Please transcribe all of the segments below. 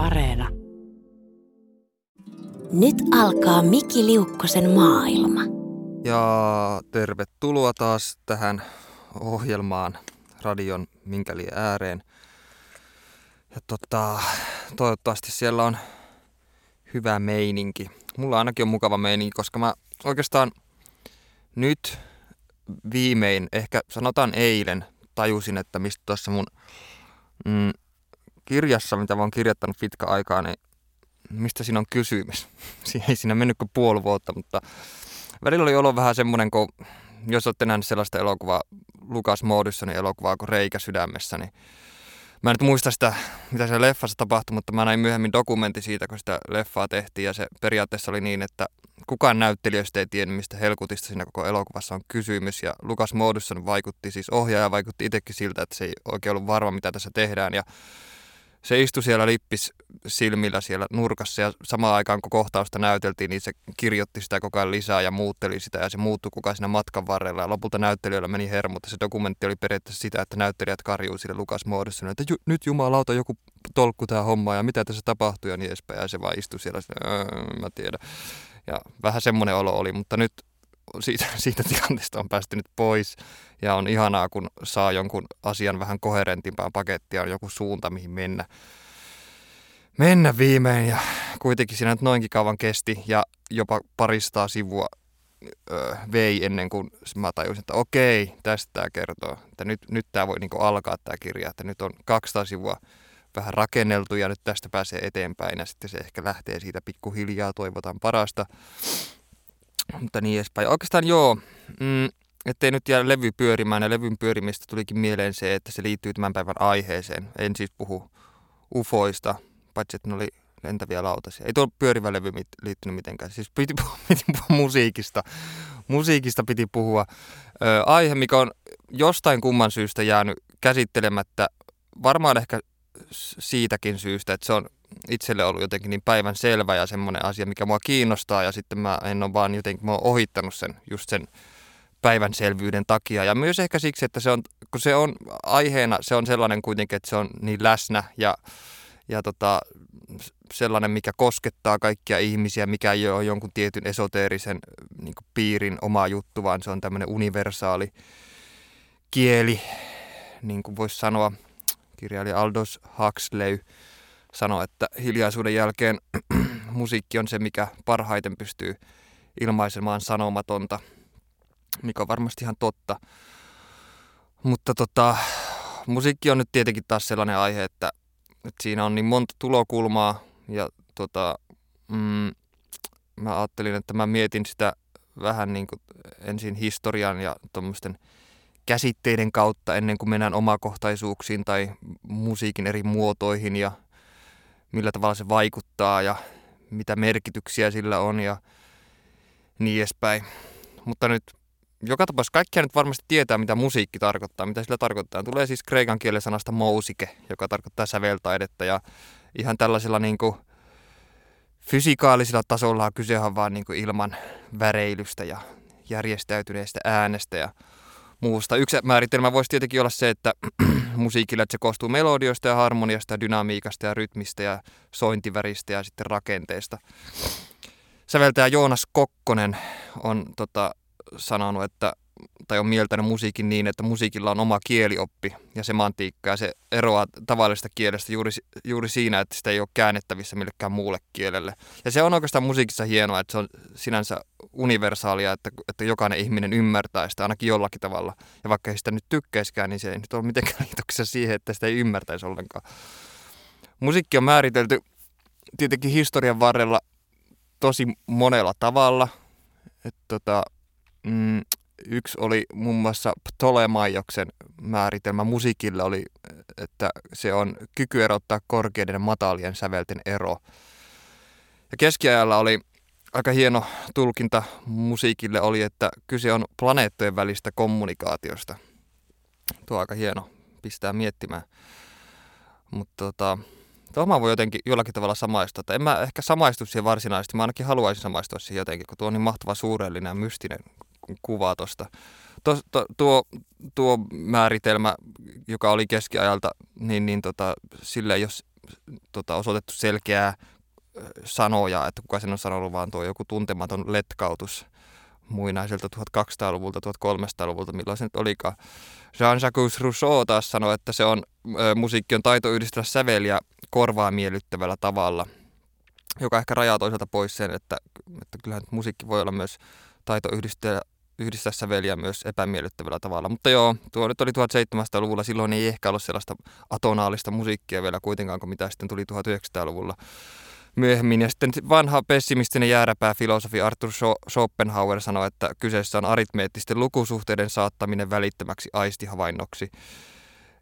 Areena. Nyt alkaa Miki Liukkosen maailma. Ja tervetuloa taas tähän ohjelmaan radion Minkäli ääreen. Ja tota, toivottavasti siellä on hyvä meininki. Mulla ainakin on mukava meininki, koska mä oikeastaan nyt viimein, ehkä sanotaan eilen, tajusin, että mistä tuossa mun mm, kirjassa, mitä mä oon kirjoittanut pitkä aikaa, niin mistä siinä on kysymys. Ei siinä mennyt kuin puoli vuotta, mutta välillä oli olo vähän semmoinen, kun jos olette nähneet sellaista elokuvaa, Lukas Moodyssonin elokuvaa kuin Reikä sydämessä, niin Mä en nyt muista sitä, mitä se leffassa tapahtui, mutta mä näin myöhemmin dokumentti siitä, kun sitä leffaa tehtiin. Ja se periaatteessa oli niin, että kukaan näyttelijöistä ei tiennyt, mistä helkutista siinä koko elokuvassa on kysymys. Ja Lukas Moodusson vaikutti, siis ohjaaja vaikutti itsekin siltä, että se ei oikein ollut varma, mitä tässä tehdään. Ja se istui siellä lippis silmillä siellä nurkassa ja samaan aikaan kun kohtausta näyteltiin, niin se kirjoitti sitä koko ajan lisää ja muutteli sitä ja se muuttui kukaan siinä matkan varrella. Ja lopulta näyttelijöillä meni hermo, se dokumentti oli periaatteessa sitä, että näyttelijät karjuu sille Lukas Moodissa, että nyt jumalauta joku tolkku tämä homma ja mitä tässä tapahtuu? Ja niin edespäin. Ja se vaan istui siellä, öö, mä tiedän. Ja vähän semmoinen olo oli, mutta nyt siitä, siitä tilanteesta on päästy nyt pois. Ja on ihanaa, kun saa jonkun asian vähän koherentimpaan pakettia, on joku suunta, mihin mennä. Mennä viimein ja kuitenkin siinä nyt noinkin kauan kesti ja jopa paristaa sivua ö, vei ennen kuin mä tajusin, että okei, tästä tämä kertoo. Että nyt, nyt tämä voi niinku alkaa tämä kirja, että nyt on 200 sivua vähän rakenneltu ja nyt tästä pääsee eteenpäin ja sitten se ehkä lähtee siitä pikkuhiljaa, toivotaan parasta mutta niin edespäin. Oikeastaan joo, mm, ettei nyt jää levy pyörimään ja levyn pyörimistä tulikin mieleen se, että se liittyy tämän päivän aiheeseen. En siis puhu ufoista, paitsi että ne oli lentäviä lautasia. Ei tuo pyörivä levy mit, liittynyt mitenkään. Siis piti puhua, piti puhua musiikista. Musiikista piti puhua. Ö, aihe, mikä on jostain kumman syystä jäänyt käsittelemättä, varmaan ehkä siitäkin syystä, että se on itselle ollut jotenkin niin päivän selvä ja semmoinen asia, mikä mua kiinnostaa ja sitten mä en ole vaan jotenkin, mä oon ohittanut sen, just sen päivän selvyyden takia. Ja myös ehkä siksi, että se on, kun se on aiheena, se on sellainen kuitenkin, että se on niin läsnä ja, ja tota, sellainen, mikä koskettaa kaikkia ihmisiä, mikä ei ole jonkun tietyn esoteerisen niin piirin oma juttu, vaan se on tämmöinen universaali kieli, niin kuin voisi sanoa kirjailija Aldous Huxley – sanoi, että hiljaisuuden jälkeen musiikki on se, mikä parhaiten pystyy ilmaisemaan sanomatonta, mikä on varmasti ihan totta. Mutta tota, musiikki on nyt tietenkin taas sellainen aihe, että, että siinä on niin monta tulokulmaa ja tota, mm, mä ajattelin, että mä mietin sitä vähän niin kuin ensin historian ja tuommoisten käsitteiden kautta ennen kuin mennään omakohtaisuuksiin tai musiikin eri muotoihin ja millä tavalla se vaikuttaa ja mitä merkityksiä sillä on ja niin edespäin. Mutta nyt joka tapauksessa kaikkia nyt varmasti tietää, mitä musiikki tarkoittaa, mitä sillä tarkoittaa. Tulee siis kreikan kielen sanasta mousike, joka tarkoittaa säveltaidetta ja ihan tällaisella niin kuin fysikaalisella tasolla kysehän vaan niin kuin ilman väreilystä ja järjestäytyneestä äänestä ja muusta. Yksi määritelmä voisi tietenkin olla se, että musiikilla että se koostuu melodioista ja harmoniasta ja dynamiikasta ja rytmistä ja sointiväristä ja sitten rakenteesta. Säveltäjä Joonas Kokkonen on tota, sanonut, että tai on mieltänyt musiikin niin, että musiikilla on oma kielioppi ja semantiikka ja se eroaa tavallisesta kielestä juuri, juuri siinä, että sitä ei ole käännettävissä millekään muulle kielelle. Ja se on oikeastaan musiikissa hienoa, että se on sinänsä universaalia, että, että jokainen ihminen ymmärtää sitä ainakin jollakin tavalla. Ja vaikka ei sitä nyt tykkäiskään, niin se ei nyt ole mitenkään liitoksessa siihen, että sitä ei ymmärtäisi ollenkaan. Musiikki on määritelty tietenkin historian varrella tosi monella tavalla. Että tota, mm, Yksi oli muun mm. muassa Ptolemaioksen määritelmä musiikille oli, että se on kyky erottaa korkeiden ja matalien sävelten ero. Ja keskiajalla oli aika hieno tulkinta musiikille oli, että kyse on planeettojen välistä kommunikaatiosta. Tuo aika hieno pistää miettimään. Mutta tota, tuohon voi jotenkin jollakin tavalla samaistua. En mä ehkä samaistu siihen varsinaisesti, mä ainakin haluaisin samaistua siihen jotenkin, kun tuo on niin mahtava suurellinen ja mystinen kuva tuosta. To, tuo, tuo määritelmä, joka oli keskiajalta, niin, niin tota, sille jos tota, osoitettu selkeää sanoja, että kuka sen on sanonut, vaan tuo joku tuntematon letkautus muinaiselta 1200-luvulta, 1300-luvulta, milloin se nyt olikaan. Jean-Jacques Rousseau taas sanoi, että se on, musiikki on taito yhdistellä säveliä korvaa miellyttävällä tavalla, joka ehkä rajaa toisaalta pois sen, että, että kyllähän musiikki voi olla myös taito yhdistää, yhdistää säveliä myös epämiellyttävällä tavalla. Mutta joo, tuo nyt oli 1700-luvulla, silloin ei ehkä ollut sellaista atonaalista musiikkia vielä kuitenkaan kuin mitä sitten tuli 1900-luvulla myöhemmin. Ja sitten vanha pessimistinen jääräpää filosofi Arthur Schopenhauer sanoi, että kyseessä on aritmeettisten lukusuhteiden saattaminen välittömäksi aistihavainnoksi.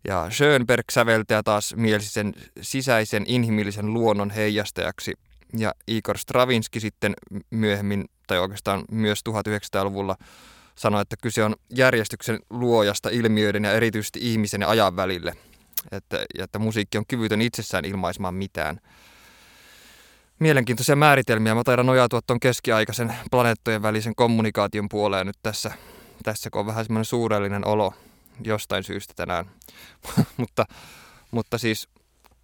Ja Schönberg säveltäjä taas mielsi sen sisäisen inhimillisen luonnon heijastajaksi. Ja Igor Stravinsky sitten myöhemmin, tai oikeastaan myös 1900-luvulla, sanoi, että kyse on järjestyksen luojasta ilmiöiden ja erityisesti ihmisen ja ajan välille. Että, että musiikki on kyvytön itsessään ilmaisemaan mitään mielenkiintoisia määritelmiä. Mä taidan nojautua tuon keskiaikaisen planeettojen välisen kommunikaation puoleen nyt tässä, tässä kun on vähän semmoinen suurellinen olo jostain syystä tänään. mutta, mutta siis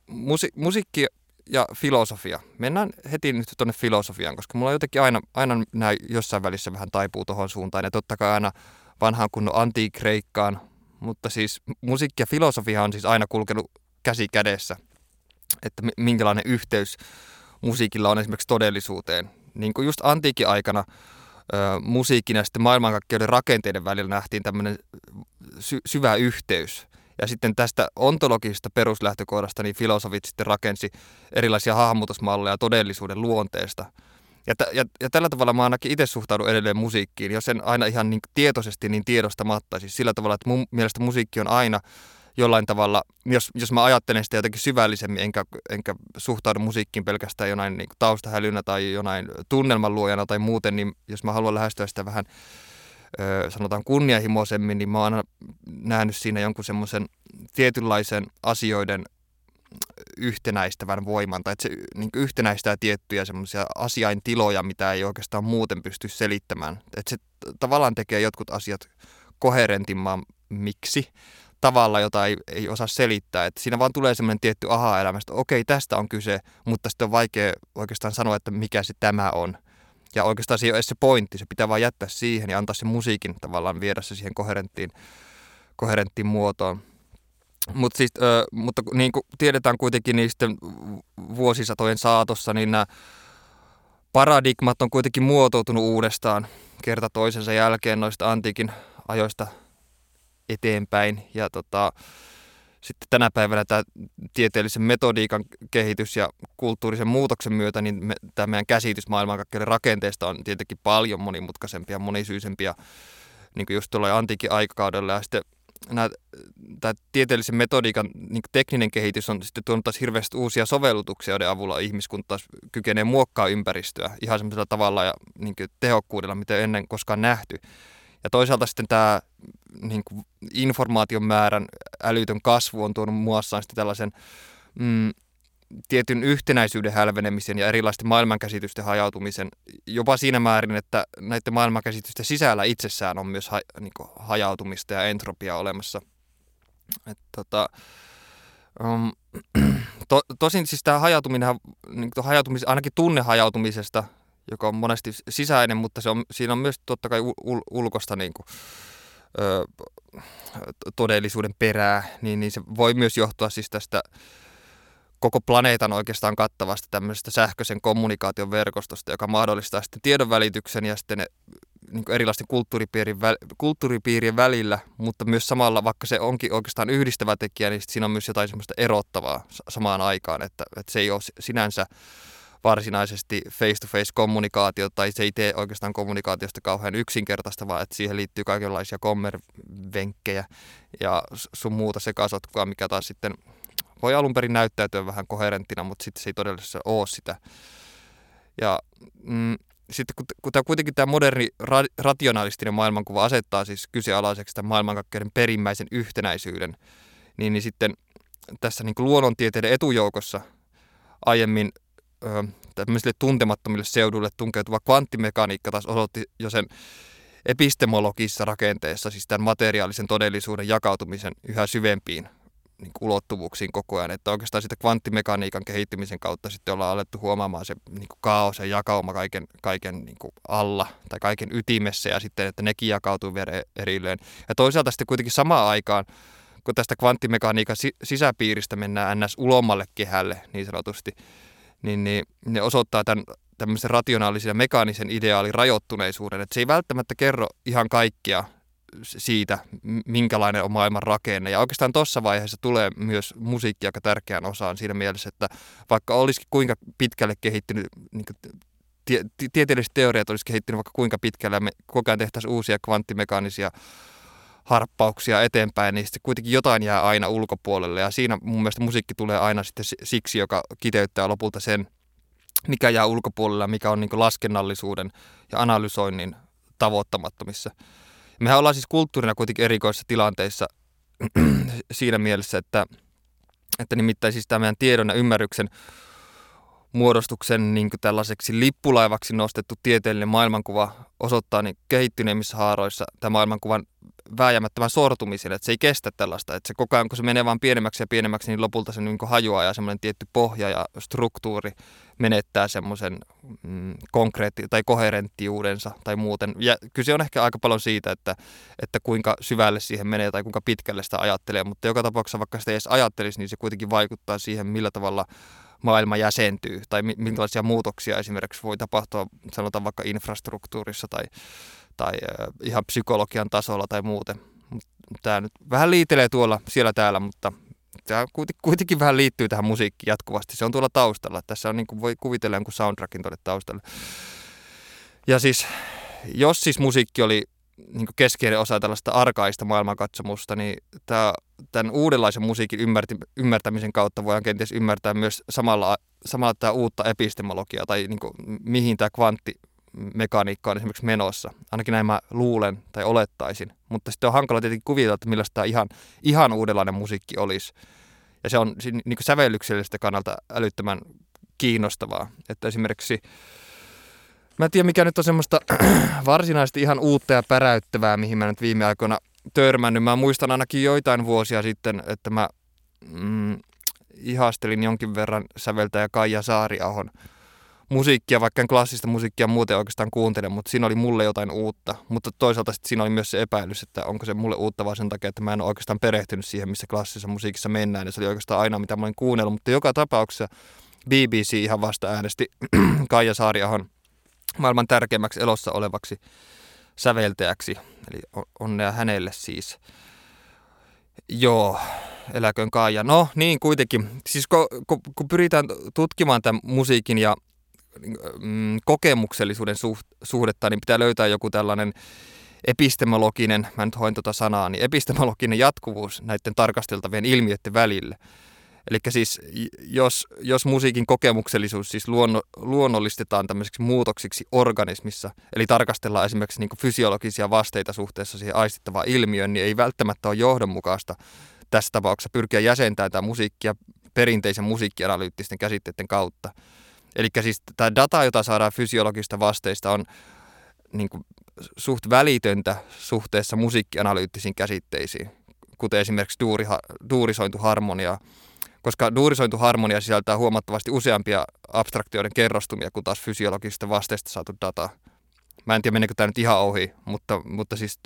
musi, musiikki ja filosofia. Mennään heti nyt tuonne filosofiaan, koska mulla jotenkin aina, aina näin jossain välissä vähän taipuu tuohon suuntaan. Ja totta kai aina vanhaan kunnon antiikreikkaan. Mutta siis musiikki ja filosofia on siis aina kulkenut käsi kädessä. Että minkälainen yhteys musiikilla on esimerkiksi todellisuuteen. Niin kuin just antiikin aikana musiikin ja sitten maailmankaikkeuden rakenteiden välillä nähtiin tämmöinen sy- syvä yhteys. Ja sitten tästä ontologisesta peruslähtökohdasta niin filosofit sitten rakensi erilaisia hahmotusmalleja todellisuuden luonteesta. Ja, t- ja, ja tällä tavalla mä ainakin itse suhtaudun edelleen musiikkiin, jos en aina ihan niin tietoisesti niin tiedostamatta. Siis sillä tavalla, että mun mielestä musiikki on aina jollain tavalla, jos, jos mä ajattelen sitä jotenkin syvällisemmin, enkä, enkä suhtaudu musiikkiin pelkästään jonain niin taustahälynä tai jonain tunnelman luojana tai muuten, niin jos mä haluan lähestyä sitä vähän sanotaan kunnianhimoisemmin, niin mä oon aina nähnyt siinä jonkun semmoisen tietynlaisen asioiden yhtenäistävän voiman, tai että se niin yhtenäistää tiettyjä semmoisia asiaintiloja, mitä ei oikeastaan muuten pysty selittämään. Että se tavallaan tekee jotkut asiat koherentimman miksi, tavalla, jota ei, ei osaa selittää. Että siinä vaan tulee semmoinen tietty aha-elämästä, okei, tästä on kyse, mutta sitten on vaikea oikeastaan sanoa, että mikä se tämä on. Ja oikeastaan se ei ole edes se pointti, se pitää vaan jättää siihen ja antaa se musiikin tavallaan viedä se siihen koherenttiin, koherenttiin muotoon. Mut siis, ö, mutta niin kuin tiedetään kuitenkin niistä vuosisatojen saatossa, niin nämä paradigmat on kuitenkin muotoutunut uudestaan kerta toisensa jälkeen noista antiikin ajoista – eteenpäin. Ja tota, sitten tänä päivänä tämä tieteellisen metodiikan kehitys ja kulttuurisen muutoksen myötä, niin me, tämä meidän käsitys maailmankaikkeuden rakenteesta on tietenkin paljon monimutkaisempia, monisyisempiä, niin kuin just tuolla antiikin aikakaudella. Ja sitten nämä, tämä tieteellisen metodiikan niin tekninen kehitys on sitten tuonut taas hirveästi uusia sovellutuksia, joiden avulla ihmiskunta taas kykenee muokkaa ympäristöä ihan semmoisella tavalla ja niin tehokkuudella, mitä ennen koskaan nähty. Ja toisaalta sitten tämä niin kuin informaation määrän älytön kasvu on tuonut muassaan sitten tällaisen mm, tietyn yhtenäisyyden hälvenemisen ja erilaisten maailmankäsitysten hajautumisen jopa siinä määrin, että näiden maailmankäsitysten sisällä itsessään on myös ha, niin kuin, hajautumista ja entropia olemassa. Et, tota, um, to, tosin siis tämä hajautuminen, niin hajautumis, ainakin tunnehajautumisesta joka on monesti sisäinen, mutta se on, siinä on myös totta kai ul, ulkosta niin kuin, ö, todellisuuden perää, niin, niin se voi myös johtua siis tästä koko planeetan oikeastaan kattavasta tämmöisestä sähköisen kommunikaation verkostosta, joka mahdollistaa sitten tiedonvälityksen ja sitten ne, niin erilaisten kulttuuripiirien, väl, kulttuuripiirien välillä, mutta myös samalla, vaikka se onkin oikeastaan yhdistävä tekijä, niin siinä on myös jotain semmoista erottavaa samaan aikaan, että, että se ei ole sinänsä varsinaisesti face-to-face kommunikaatio tai se ei tee oikeastaan kommunikaatiosta kauhean yksinkertaista, vaan että siihen liittyy kaikenlaisia kommervenkkejä ja sun muuta sekasotkoa, mikä taas sitten voi alun perin näyttäytyä vähän koherenttina, mutta sitten se ei todellisuudessa ole sitä. Ja mm, sitten kun, kun tämä kuitenkin tämä moderni ra, rationalistinen maailmankuva asettaa siis kyseenalaiseksi tämän maailmankaikkeuden perimmäisen yhtenäisyyden, niin, niin sitten tässä niin kuin luonnontieteiden etujoukossa aiemmin tämmöisille tuntemattomille seuduille tunkeutuva kvanttimekaniikka taas osoitti jo sen epistemologisessa rakenteessa, siis tämän materiaalisen todellisuuden jakautumisen yhä syvempiin niin ulottuvuuksiin koko ajan. Että oikeastaan sitä kvanttimekaniikan kehittymisen kautta sitten ollaan alettu huomaamaan se niin kuin kaos ja jakauma kaiken, kaiken niin kuin alla tai kaiken ytimessä ja sitten, että nekin jakautuu vielä erilleen. Ja toisaalta sitten kuitenkin samaan aikaan, kun tästä kvanttimekaniikan sisäpiiristä mennään ns. ulommalle kehälle niin sanotusti, niin, niin ne osoittaa tämän tämmöisen rationaalisen ja mekaanisen ideaalin rajoittuneisuuden. Että se ei välttämättä kerro ihan kaikkia siitä, minkälainen on maailman rakenne. Ja oikeastaan tuossa vaiheessa tulee myös musiikki aika tärkeään osaan siinä mielessä, että vaikka olisikin kuinka pitkälle kehittynyt, niin tie, tieteelliset teoriat olisi kehittynyt vaikka kuinka pitkälle, me koko ajan tehtäisiin uusia kvanttimekaanisia harppauksia eteenpäin, niin sitten kuitenkin jotain jää aina ulkopuolelle. Ja siinä mun mielestä musiikki tulee aina sitten siksi, joka kiteyttää lopulta sen, mikä jää ulkopuolelle ja mikä on niin laskennallisuuden ja analysoinnin tavoittamattomissa. Mehän ollaan siis kulttuurina kuitenkin erikoisissa tilanteissa siinä mielessä, että, että nimittäin siis tämä meidän tiedon ja ymmärryksen muodostuksen niin tällaiseksi lippulaivaksi nostettu tieteellinen maailmankuva osoittaa niin kehittyneimmissä haaroissa tämä maailmankuvan vääjäämättömän sortumisen, että se ei kestä tällaista, että se koko ajan kun se menee vaan pienemmäksi ja pienemmäksi, niin lopulta se niin hajoaa ja semmoinen tietty pohja ja struktuuri menettää semmoisen mm, konkreetti- tai koherenttiuudensa tai muuten. Ja kyse on ehkä aika paljon siitä, että, että kuinka syvälle siihen menee tai kuinka pitkälle sitä ajattelee, mutta joka tapauksessa vaikka sitä ei edes ajattelisi, niin se kuitenkin vaikuttaa siihen, millä tavalla maailma jäsentyy tai minkälaisia muutoksia esimerkiksi voi tapahtua, sanotaan vaikka infrastruktuurissa tai, tai ihan psykologian tasolla tai muuten. Tämä nyt vähän liitelee tuolla siellä täällä, mutta tämä kuitenkin vähän liittyy tähän musiikkiin jatkuvasti. Se on tuolla taustalla. Tässä on niin kuin voi kuvitella jonkun soundtrackin tuolle taustalle. Ja siis, jos siis musiikki oli niin keskeinen osa tällaista arkaista maailmankatsomusta, niin tämä, tämän uudenlaisen musiikin ymmärti, ymmärtämisen kautta voidaan kenties ymmärtää myös samalla, samalla tämä uutta epistemologiaa tai niin kuin, mihin tämä kvanttimekaniikka on esimerkiksi menossa. Ainakin näin mä luulen tai olettaisin. Mutta sitten on hankala tietenkin kuvitella, että millaista tämä ihan, ihan uudenlainen musiikki olisi. Ja se on niin kuin sävellyksellisestä kannalta älyttömän kiinnostavaa. Että esimerkiksi Mä en tiedä, mikä nyt on semmoista varsinaisesti ihan uutta ja päräyttävää, mihin mä nyt viime aikoina törmännyt. Mä muistan ainakin joitain vuosia sitten, että mä mm, ihastelin jonkin verran säveltäjä Kaija Saariahon musiikkia, vaikka en klassista musiikkia muuten oikeastaan kuuntele, mutta siinä oli mulle jotain uutta. Mutta toisaalta sitten siinä oli myös se epäilys, että onko se mulle uutta vaan sen takia, että mä en ole oikeastaan perehtynyt siihen, missä klassisessa musiikissa mennään. Ja se oli oikeastaan aina, mitä mä olin kuunnellut. Mutta joka tapauksessa BBC ihan vasta äänesti Kaija Saariahon maailman tärkeimmäksi elossa olevaksi säveltäjäksi. Eli onnea hänelle siis. Joo, eläköön Kaija. No niin, kuitenkin. Siis kun, kun, kun pyritään tutkimaan tämän musiikin ja mm, kokemuksellisuuden suht, suhdetta, niin pitää löytää joku tällainen epistemologinen, mä nyt hoin tuota sanaa, niin epistemologinen jatkuvuus näiden tarkasteltavien ilmiöiden välille. Eli siis jos, jos musiikin kokemuksellisuus siis luonno, luonnollistetaan tämmöiseksi muutoksiksi organismissa, eli tarkastellaan esimerkiksi niin fysiologisia vasteita suhteessa siihen aistittavaan ilmiöön, niin ei välttämättä ole johdonmukaista tässä tapauksessa pyrkiä jäsentämään tämä musiikkia perinteisen musiikkianalyyttisten käsitteiden kautta. Eli siis tämä data, jota saadaan fysiologista vasteista, on niin kuin suht välitöntä suhteessa musiikkianalyyttisiin käsitteisiin, kuten esimerkiksi duuriha, duurisointuharmonia, koska duurisointu harmonia sisältää huomattavasti useampia abstraktioiden kerrostumia kuin taas fysiologisista vasteista saatu data. Mä en tiedä, meneekö tämä nyt ihan ohi, mutta, mutta siis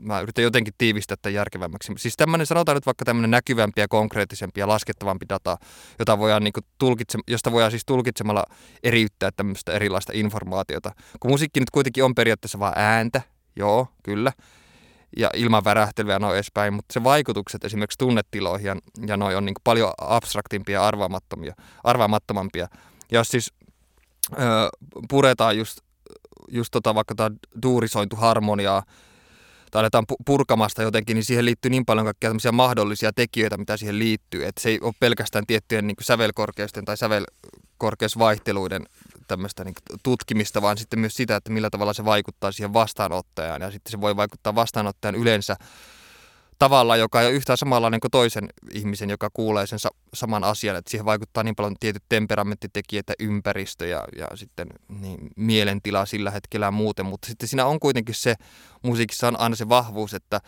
mä yritän jotenkin tiivistää tämän järkevämmäksi. Siis tämmöinen, sanotaan nyt vaikka tämmöinen näkyvämpi ja konkreettisempi ja laskettavampi data, jota voidaan niin tulkitse, josta voidaan siis tulkitsemalla eriyttää tämmöistä erilaista informaatiota. Kun musiikki nyt kuitenkin on periaatteessa vain ääntä, joo, kyllä, ja ilman värähtelyä ja noin edespäin, mutta se vaikutukset esimerkiksi tunnetiloihin ja, ja noin on niin paljon abstraktimpia ja arvaamattomampia. Ja jos siis ö, puretaan just, just tota, vaikka tämä duurisointuharmoniaa, tai aletaan purkamasta jotenkin, niin siihen liittyy niin paljon kaikkia mahdollisia tekijöitä, mitä siihen liittyy. Että se ei ole pelkästään tiettyjen niin sävelkorkeusten tai sävelkorkeusvaihteluiden tämmöistä niin tutkimista, vaan sitten myös sitä, että millä tavalla se vaikuttaa siihen vastaanottajaan. Ja sitten se voi vaikuttaa vastaanottajan yleensä tavalla, joka ei ole yhtään samanlainen kuin toisen ihmisen, joka kuulee sen sa- saman asian. Että siihen vaikuttaa niin paljon tietyt temperamenttitekijät ja ympäristö ja, ja sitten niin, mielentila sillä hetkellä ja muuten. Mutta sitten siinä on kuitenkin se, musiikissa on aina se vahvuus, että,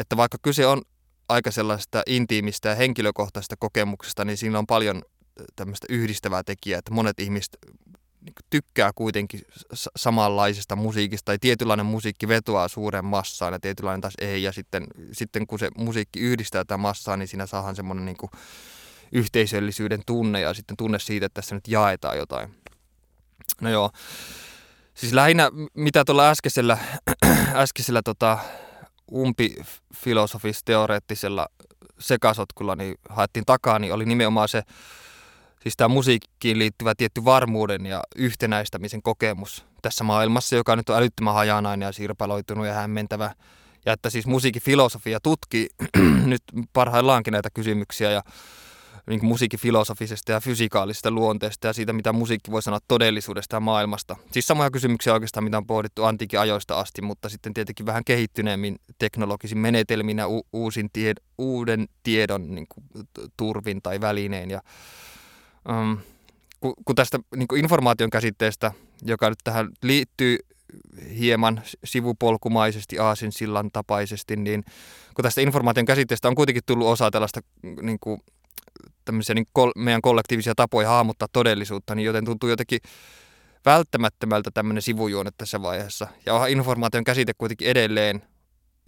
että vaikka kyse on aika sellaista intiimistä ja henkilökohtaisesta kokemuksesta, niin siinä on paljon tämmöistä yhdistävää tekijää, että monet ihmiset tykkää kuitenkin samanlaisesta musiikista, tai tietynlainen musiikki vetoaa suuren massaan ja tietynlainen taas ei, ja sitten, sitten kun se musiikki yhdistää tätä massaa, niin siinä saadaan semmoinen niin kuin yhteisöllisyyden tunne ja sitten tunne siitä, että tässä nyt jaetaan jotain. No joo, siis lähinnä mitä tuolla äskeisellä, äskeisellä tota, umpifilosofis-teoreettisella sekasotkulla niin haettiin takaa, niin oli nimenomaan se siis tämä musiikkiin liittyvä tietty varmuuden ja yhtenäistämisen kokemus tässä maailmassa, joka nyt on älyttömän hajanainen ja sirpaloitunut ja hämmentävä. Ja että siis musiikin filosofia tutkii nyt parhaillaankin näitä kysymyksiä ja niin musiikkifilosofisesta ja fysikaalisesta luonteesta ja siitä, mitä musiikki voi sanoa todellisuudesta ja maailmasta. Siis samoja kysymyksiä oikeastaan, mitä on pohdittu antiikin ajoista asti, mutta sitten tietenkin vähän kehittyneemmin teknologisin menetelminä u- uusin tie- uuden tiedon niin kuin, turvin tai välineen. Ja um, kun, tästä niin kuin informaation käsitteestä, joka nyt tähän liittyy hieman sivupolkumaisesti aasinsillan tapaisesti, niin kun tästä informaation käsitteestä on kuitenkin tullut osa tällaista niin kuin, tämmöisiä niin kol- meidän kollektiivisia tapoja hahmottaa todellisuutta, niin joten tuntuu jotenkin välttämättömältä tämmöinen sivujuone tässä vaiheessa. Ja onhan informaation käsite kuitenkin edelleen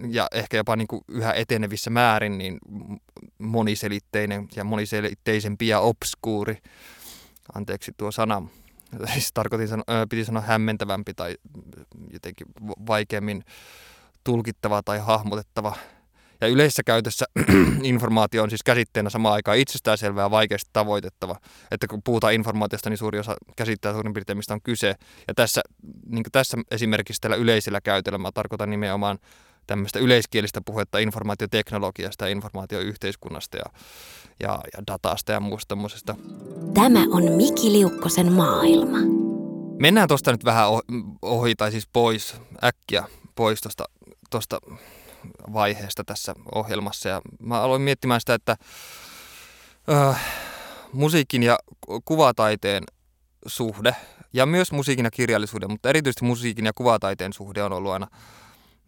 ja ehkä jopa niin kuin yhä etenevissä määrin niin moniselitteinen ja moniselitteisempi ja obskuuri. Anteeksi tuo sana. Siis tarkoitin sano, piti sanoa hämmentävämpi tai jotenkin vaikeammin tulkittava tai hahmotettava. Ja yleisessä käytössä informaatio on siis käsitteenä samaan aikaan itsestäänselvää ja vaikeasti tavoitettava. Että kun puhutaan informaatiosta, niin suuri osa käsittää suurin piirtein, mistä on kyse. Ja tässä, niin tässä esimerkiksi tällä yleisellä käytöllä mä tarkoitan nimenomaan tämmöistä yleiskielistä puhetta informaatioteknologiasta ja informaatioyhteiskunnasta ja, ja, ja datasta ja muusta tämmöisestä. Tämä on Miki Liukkosen maailma. Mennään tuosta nyt vähän ohi tai siis pois, äkkiä pois tuosta vaiheesta tässä ohjelmassa. Ja mä aloin miettimään sitä, että äh, musiikin ja kuvataiteen suhde, ja myös musiikin ja kirjallisuuden, mutta erityisesti musiikin ja kuvataiteen suhde on ollut aina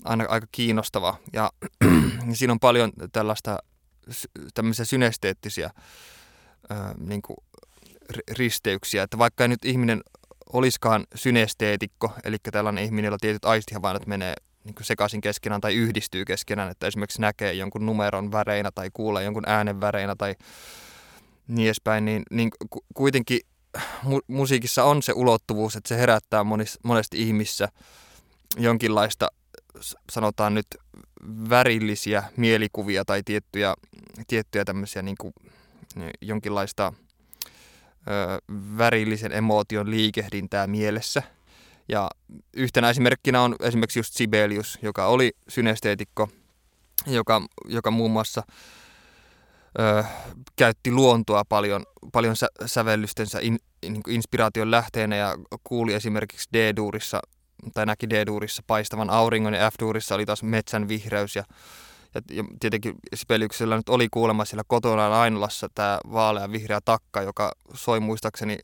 aina aika kiinnostava. Ja siinä on paljon tällaista tämmöisiä synesteettisiä ää, niin kuin risteyksiä, että vaikka nyt ihminen olisikaan synesteetikko, eli tällainen ihminen, jolla tietyt aistihavainnot menee niin kuin sekaisin keskenään tai yhdistyy keskenään, että esimerkiksi näkee jonkun numeron väreinä tai kuulee jonkun äänen väreinä tai niin edespäin, niin, niin kuitenkin mu- musiikissa on se ulottuvuus, että se herättää monis, monesti ihmissä jonkinlaista sanotaan nyt värillisiä mielikuvia tai tiettyjä, tiettyjä tämmöisiä niin kuin, jonkinlaista ö, värillisen emootion liikehdintää mielessä. Ja yhtenä esimerkkinä on esimerkiksi just Sibelius, joka oli synesteetikko, joka, joka muun muassa ö, käytti luontoa paljon, paljon sä, sävellystensä in, in, inspiraation lähteenä ja kuuli esimerkiksi D-duurissa tai näki D-duurissa paistavan auringon ja F-duurissa oli taas metsän vihreys ja, ja, ja tietenkin Sibeliuksella nyt oli kuulemma siellä kotona Ainolassa tämä vaalea vihreä takka, joka soi muistaakseni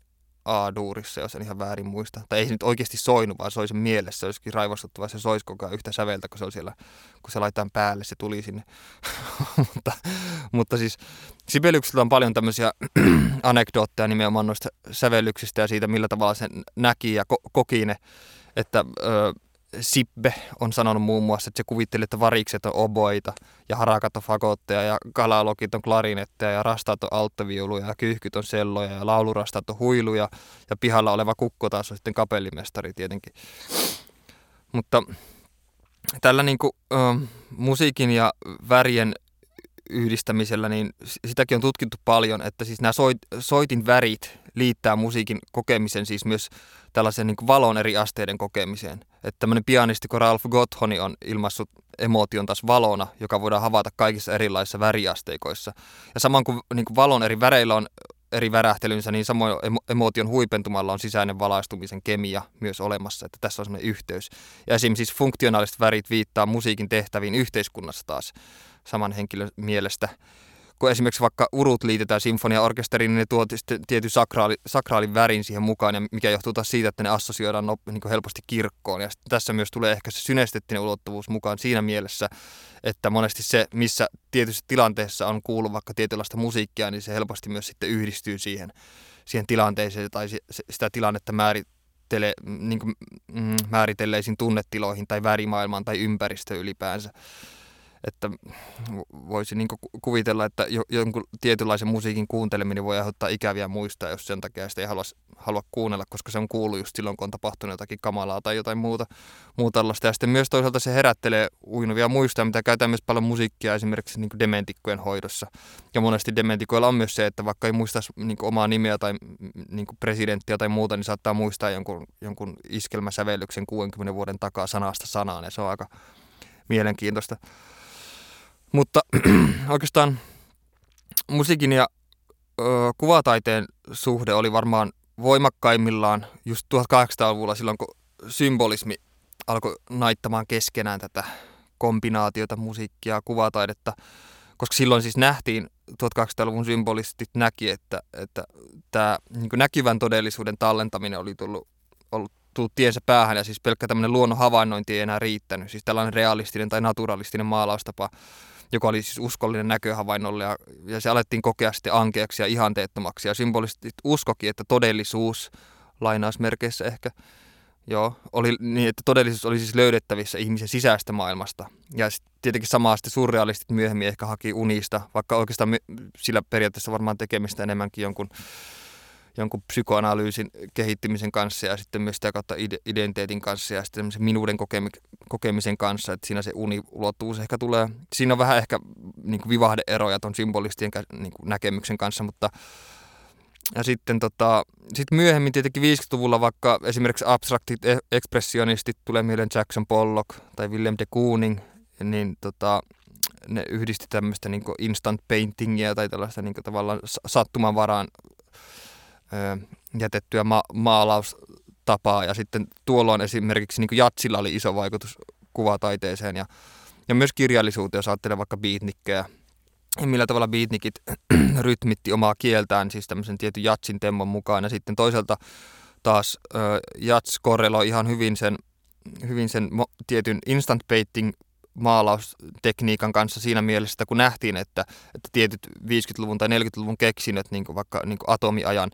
A-duurissa, jos en ihan väärin muista. Tai ei se nyt oikeasti soinut, vaan soi sen mielessä. Se olisikin raivostuttava, se soisi koko ajan yhtä säveltä, kun se on siellä, kun se laitetaan päälle, se tuli sinne. mutta, mutta siis Sibeliuksella on paljon tämmöisiä anekdootteja nimenomaan noista sävellyksistä ja siitä, millä tavalla se näki ja ko- koki ne että ö, Sibbe on sanonut muun muassa, että se kuvitteli, että varikset on oboita ja harakat on fagotteja ja kalalogit on klarinetteja ja rastaat on alttoviuluja ja kyyhkyt on selloja ja laulurastaat on huiluja ja pihalla oleva kukko taas on sitten kapellimestari tietenkin. Mutta tällä niin kuin, ö, musiikin ja värien yhdistämisellä, niin sitäkin on tutkittu paljon, että siis nämä soit, soitin värit liittää musiikin kokemisen siis myös tällaisen niin valon eri asteiden kokemiseen. Että tämmöinen pianisti kuin Ralph Gotthoni on ilmaissut emotion taas valona, joka voidaan havaita kaikissa erilaisissa väriasteikoissa. Ja samoin kuin, niin kuin valon eri väreillä on eri värähtelynsä, niin samoin emotion huipentumalla on sisäinen valaistumisen kemia myös olemassa, että tässä on semmoinen yhteys. Ja esimerkiksi siis funktionaaliset värit viittaa musiikin tehtäviin yhteiskunnassa taas saman henkilön mielestä kun esimerkiksi vaikka urut liitetään sinfoniaorkesteriin, niin ne tuo tietyn sakraali, sakraalin värin siihen mukaan, ja mikä johtuu taas siitä, että ne assosioidaan no, niin helposti kirkkoon. Ja tässä myös tulee ehkä se synestettinen ulottuvuus mukaan siinä mielessä, että monesti se, missä tietyssä tilanteessa on kuullut vaikka tietynlaista musiikkia, niin se helposti myös sitten yhdistyy siihen, siihen tilanteeseen tai sitä tilannetta määrittelee, niin kuin, mm, määritelleisiin tunnetiloihin tai värimaailmaan tai ympäristöön ylipäänsä että voisi niin kuvitella, että jonkun tietynlaisen musiikin kuunteleminen voi aiheuttaa ikäviä muistaa, jos sen takia sitä ei halua, halua kuunnella, koska se on kuullut just silloin, kun on tapahtunut jotakin kamalaa tai jotain muuta, muuta tällaista. Ja sitten myös toisaalta se herättelee uinuvia muistoja, mitä käytetään myös paljon musiikkia esimerkiksi niin dementikkojen hoidossa. Ja monesti dementikoilla on myös se, että vaikka ei muista niin omaa nimeä tai niin presidenttiä tai muuta, niin saattaa muistaa jonkun, jonkun iskelmäsävellyksen 60 vuoden takaa sanasta sanaan, ja se on aika mielenkiintoista. Mutta oikeastaan musiikin ja ö, kuvataiteen suhde oli varmaan voimakkaimmillaan just 1800-luvulla silloin, kun symbolismi alkoi naittamaan keskenään tätä kombinaatiota musiikkia ja kuvataidetta, koska silloin siis nähtiin, 1800-luvun symbolistit näki, että, että tämä niin näkyvän todellisuuden tallentaminen oli tullut, ollut tullut tiensä päähän ja siis pelkkä tämmöinen luonnon havainnointi ei enää riittänyt. Siis tällainen realistinen tai naturalistinen maalaustapa joka oli siis uskollinen näköhavainnolle ja, ja se alettiin kokea sitten ankeaksi ja ihanteettomaksi ja symbolisesti uskokin, että todellisuus lainausmerkeissä ehkä Joo, oli niin, että todellisuus oli siis löydettävissä ihmisen sisäistä maailmasta. Ja sitten tietenkin samaa sitten surrealistit myöhemmin ehkä haki unista, vaikka oikeastaan sillä periaatteessa varmaan tekemistä enemmänkin jonkun jonkun psykoanalyysin kehittymisen kanssa ja sitten myös sitä kautta identiteetin kanssa ja sitten minuuden kokemisen kanssa, että siinä se uniulottuvuus ehkä tulee. Siinä on vähän ehkä niin kuin vivahdeeroja tuon symbolistien niin kuin näkemyksen kanssa, mutta ja sitten tota, sit myöhemmin tietenkin 50-luvulla vaikka esimerkiksi abstraktit e-, ekspressionistit tulee mieleen Jackson Pollock tai Willem de Kooning, niin tota, ne yhdisti tämmöistä niin instant paintingia tai tällaista niin tavallaan jätettyä ma- maalaustapaa. Ja sitten tuolloin esimerkiksi niin jatsilla oli iso vaikutus kuvataiteeseen ja, ja myös kirjallisuuteen, jos ajattelee vaikka beatnikkejä. Ja millä tavalla beatnikit rytmitti omaa kieltään, siis tämmöisen tietyn jatsin temmon mukaan. Ja sitten toisaalta taas jats korreloi ihan hyvin sen, hyvin sen mo- tietyn instant painting maalaustekniikan kanssa siinä mielessä, että kun nähtiin, että, että tietyt 50-luvun tai 40-luvun keksinnöt, niin vaikka niin atomiajan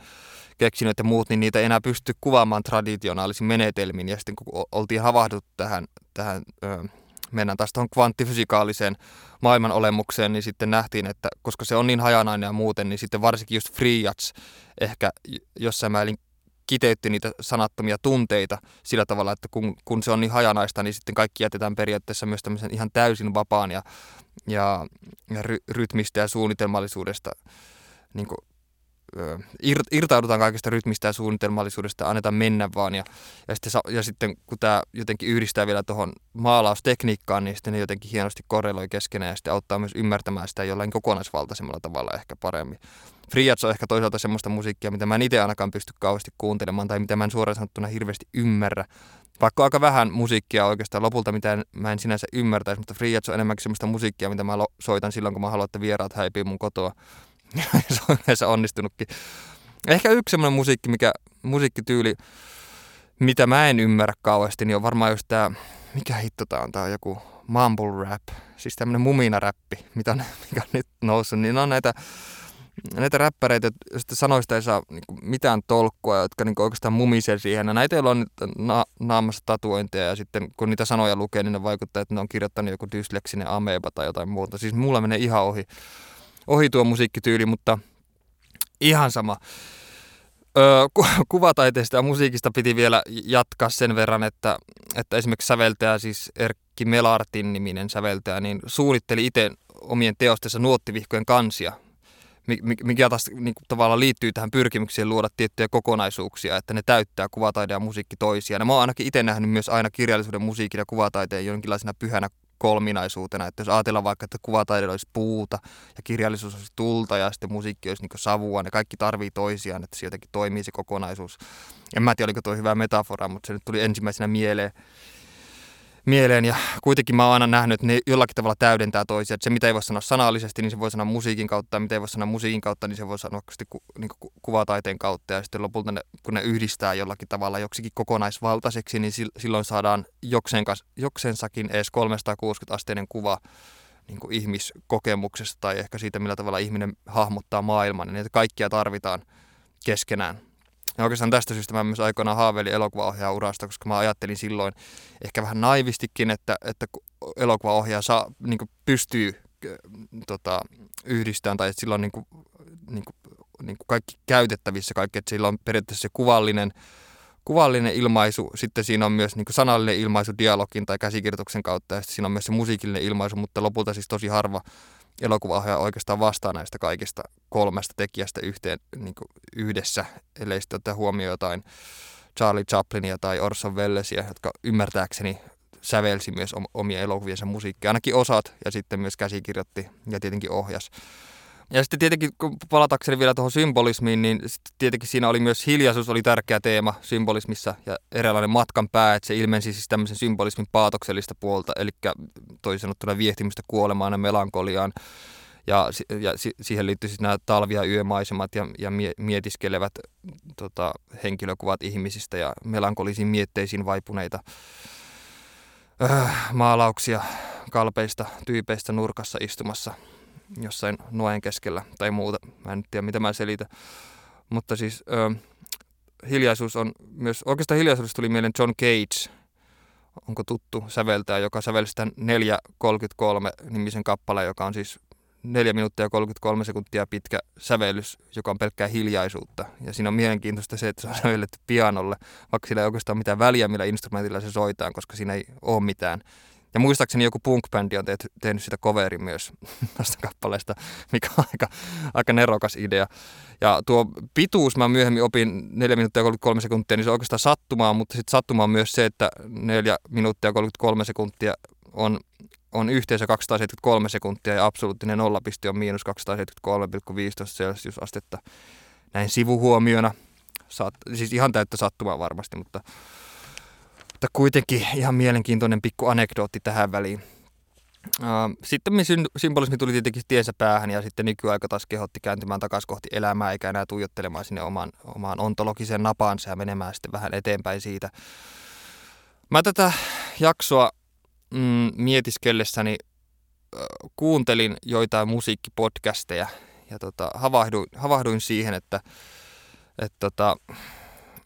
keksinnöt ja muut, niin niitä ei enää pysty kuvaamaan traditionaalisin menetelmin. Ja sitten kun oltiin havahduttu tähän, tähän ö, mennään taas tuohon kvanttifysikaaliseen maailman olemukseen, niin sitten nähtiin, että koska se on niin hajanainen ja muuten, niin sitten varsinkin just free jats ehkä jossain määrin kiteytti niitä sanattomia tunteita sillä tavalla, että kun, kun se on niin hajanaista, niin sitten kaikki jätetään periaatteessa myös tämmöisen ihan täysin vapaan ja, ja, ja ry, rytmistä ja suunnitelmallisuudesta niin kuin irtaudutaan kaikesta rytmistä ja suunnitelmallisuudesta annetaan mennä vaan. Ja, ja, sitten, ja sitten kun tämä jotenkin yhdistää vielä tuohon maalaustekniikkaan, niin sitten ne jotenkin hienosti korreloi keskenään ja sitten auttaa myös ymmärtämään sitä jollain kokonaisvaltaisemmalla tavalla ehkä paremmin. Friats on ehkä toisaalta semmoista musiikkia, mitä mä en itse ainakaan pysty kauheasti kuuntelemaan tai mitä mä en suoraan sanottuna hirveästi ymmärrä. Vaikka aika vähän musiikkia oikeastaan. Lopulta, mitä mä en sinänsä ymmärtäisi, mutta Friats on enemmänkin semmoista musiikkia, mitä mä soitan silloin, kun mä haluan, että vieraat häipii mun kotoa. Se on yleensä onnistunutkin. Ehkä yksi semmoinen musiikki, mikä, musiikkityyli, mitä mä en ymmärrä kauheasti, niin on varmaan just tää, mikä hitto tää on, tää on joku mumble rap, siis tämmönen mumina-räppi, mitä, mikä on nyt noussut, niin on näitä, näitä räppäreitä, joista sanoista ei saa niin kuin, mitään tolkkua, jotka niin kuin, oikeastaan mumisee siihen. Ja näitä, joilla on na- naamassa tatuointeja ja sitten kun niitä sanoja lukee, niin ne vaikuttaa, että ne on kirjoittanut joku dysleksinen ameba tai jotain muuta. Siis mulla menee ihan ohi ohi tuo musiikkityyli, mutta ihan sama. Öö, kuvataiteesta ja musiikista piti vielä jatkaa sen verran, että, että esimerkiksi säveltäjä, siis Erkki Melartin niminen säveltäjä, niin suunnitteli itse omien teostensa nuottivihkojen kansia, mikä taas niin kuin, tavallaan liittyy tähän pyrkimykseen luoda tiettyjä kokonaisuuksia, että ne täyttää kuvataide ja musiikki toisiaan. Ja mä oon ainakin itse nähnyt myös aina kirjallisuuden, musiikin ja kuvataiteen jonkinlaisena pyhänä kolminaisuutena. Että jos ajatellaan vaikka, että kuvataide olisi puuta ja kirjallisuus olisi tulta ja sitten musiikki olisi niin savua, ne kaikki tarvii toisiaan, että se jotenkin toimii se kokonaisuus. En mä tiedä, oliko tuo hyvä metafora, mutta se nyt tuli ensimmäisenä mieleen. Mieleen ja kuitenkin mä oon aina nähnyt, että ne jollakin tavalla täydentää toisia. Että se, mitä ei voi sanoa sanallisesti, niin se voi sanoa musiikin kautta ja mitä ei voi sanoa musiikin kautta, niin se voi sanoa ku, niin ku, kuvataiteen kautta ja sitten lopulta ne, kun ne yhdistää jollakin tavalla joksikin kokonaisvaltaiseksi, niin silloin saadaan jokseen, jokseensakin edes 360-asteinen kuva niin kuin ihmiskokemuksesta tai ehkä siitä, millä tavalla ihminen hahmottaa maailman. Niin niitä kaikkia tarvitaan keskenään. Ja oikeastaan tästä syystä mä myös aikoinaan haaveilin elokuvaohjaajan urasta, koska mä ajattelin silloin ehkä vähän naivistikin, että, että elokuvaohjaaja saa, niin pystyy tota, yhdistämään tai että sillä on niin kuin, niin kuin, niin kuin kaikki käytettävissä, kaikki, että sillä on periaatteessa se kuvallinen, kuvallinen ilmaisu, sitten siinä on myös niin sanallinen ilmaisu dialogin tai käsikirjoituksen kautta ja sitten siinä on myös se musiikillinen ilmaisu, mutta lopulta siis tosi harva elokuvaohjaaja oikeastaan vastaa näistä kaikista kolmesta tekijästä yhteen, niin kuin yhdessä, ellei sitten ottaa huomioon jotain Charlie Chaplinia tai Orson Wellesia, jotka ymmärtääkseni sävelsi myös omia elokuviensa musiikkia, ainakin osat, ja sitten myös käsikirjoitti ja tietenkin ohjas. Ja sitten tietenkin, kun palatakseni vielä tuohon symbolismiin, niin tietenkin siinä oli myös hiljaisuus oli tärkeä teema symbolismissa ja eräänlainen matkan pää, että se ilmensi siis tämmöisen symbolismin paatoksellista puolta, eli toisin sanottuna viehtimistä kuolemaan ja melankoliaan. Ja, ja siihen liittyy siis nämä talvi- ja yömaisemat ja, ja mietiskelevät tota, henkilökuvat ihmisistä ja melankolisiin mietteisiin vaipuneita äh, maalauksia kalpeista tyypeistä nurkassa istumassa jossain noen keskellä tai muuta. Mä en tiedä, mitä mä selitän. Mutta siis ö, hiljaisuus on myös, oikeastaan hiljaisuudesta tuli mieleen John Cage, onko tuttu säveltäjä, joka sävelsi tämän 4.33 nimisen kappaleen, joka on siis 4 minuuttia ja 33 sekuntia pitkä sävellys, joka on pelkkää hiljaisuutta. Ja siinä on mielenkiintoista se, että se on sävelletty pianolle, vaikka sillä ei oikeastaan mitään väliä, millä instrumentilla se soitaan, koska siinä ei ole mitään. Ja muistaakseni joku punk-bändi on tehty, tehnyt sitä coverin myös tästä kappaleesta, mikä on aika, aika nerokas idea. Ja tuo pituus, mä myöhemmin opin 4 minuuttia 33 sekuntia, niin se on oikeastaan sattumaa, mutta sitten sattumaa on myös se, että 4 minuuttia 33 sekuntia on, on yhteensä 273 sekuntia ja absoluuttinen nollapisti on miinus 273,15 celsiusastetta. Näin sivuhuomiona. Saat, siis ihan täyttä sattumaa varmasti, mutta mutta kuitenkin ihan mielenkiintoinen pikku anekdootti tähän väliin. Sitten symbolismi tuli tietenkin tiensä päähän ja sitten nykyaika taas kehotti kääntymään takaisin kohti elämää eikä enää tuijottelemaan sinne omaan, omaan ontologiseen napaansa ja menemään sitten vähän eteenpäin siitä. Mä tätä jaksoa mm, mietiskellessäni kuuntelin joitain musiikkipodcasteja ja tota, havahduin, havahduin siihen, että, että tota,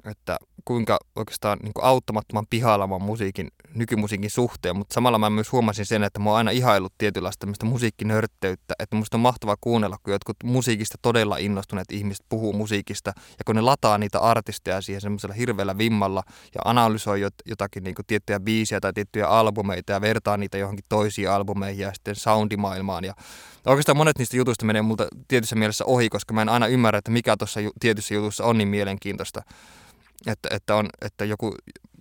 että kuinka oikeastaan niin kuin auttamattoman pihailevan musiikin, nykymusiikin suhteen, mutta samalla mä myös huomasin sen, että mä oon aina ihaillut tietynlaista tämmöistä musiikkinörtteyttä, että musta on mahtavaa kuunnella, kun jotkut musiikista todella innostuneet ihmiset puhuu musiikista, ja kun ne lataa niitä artisteja siihen semmoisella hirveällä vimmalla ja analysoi jotakin niin kuin tiettyjä biisiä tai tiettyjä albumeita ja vertaa niitä johonkin toisiin albumeihin ja sitten soundimaailmaan ja Oikeastaan monet niistä jutuista menee multa tietyssä mielessä ohi, koska mä en aina ymmärrä, että mikä tuossa tietyssä jutussa on niin mielenkiintoista että, että, on, että joku,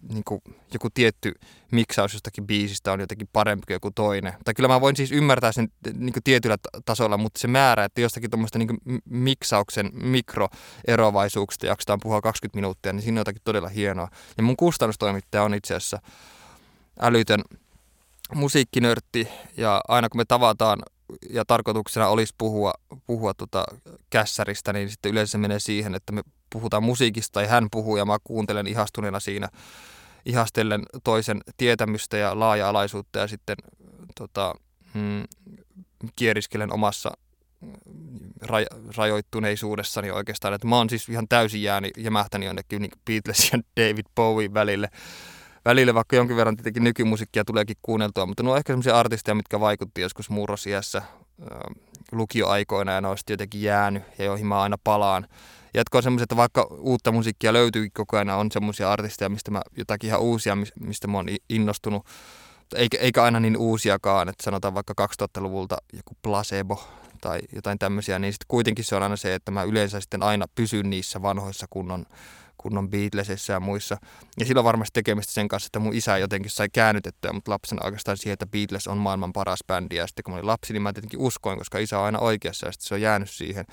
niin kuin, joku tietty miksaus jostakin biisistä on jotenkin parempi kuin joku toinen. Tai kyllä mä voin siis ymmärtää sen niin kuin tietyllä tasolla, mutta se määrä, että jostakin tuommoista niin miksauksen mikroerovaisuuksista jaksetaan puhua 20 minuuttia, niin siinä on jotakin todella hienoa. Ja mun kustannustoimittaja on itse asiassa älytön musiikkinörtti, ja aina kun me tavataan ja tarkoituksena olisi puhua, puhua tota kässäristä, niin sitten yleensä menee siihen, että me puhutaan musiikista ja hän puhuu ja mä kuuntelen ihastuneena siinä ihastellen toisen tietämystä ja laaja-alaisuutta ja sitten tota, mm, kieriskelen omassa ra- rajoittuneisuudessani oikeastaan. Että mä oon siis ihan täysin jäänyt jämähtänyt jonnekin niin Beatles ja David Bowie välille. Välille, vaikka jonkin verran tietenkin nykymusiikkia tuleekin kuunneltua, mutta nuo on ehkä sellaisia artisteja, mitkä vaikutti joskus murrosiässä lukioaikoina ja ne on jotenkin jäänyt ja joihin mä aina palaan jatko on semmoiset, että vaikka uutta musiikkia löytyy koko ajan, on semmoisia artisteja, mistä mä jotakin ihan uusia, mistä mä oon innostunut. Eikä, eikä aina niin uusiakaan, että sanotaan vaikka 2000-luvulta joku placebo tai jotain tämmöisiä, niin sitten kuitenkin se on aina se, että mä yleensä sitten aina pysyn niissä vanhoissa kunnon, kunnon Beatlesissa ja muissa. Ja sillä on varmasti tekemistä sen kanssa, että mun isä jotenkin sai käännytettyä mut lapsen oikeastaan siihen, että Beatles on maailman paras bändi. Ja sitten kun mä olin lapsi, niin mä tietenkin uskoin, koska isä on aina oikeassa ja sitten se on jäänyt siihen.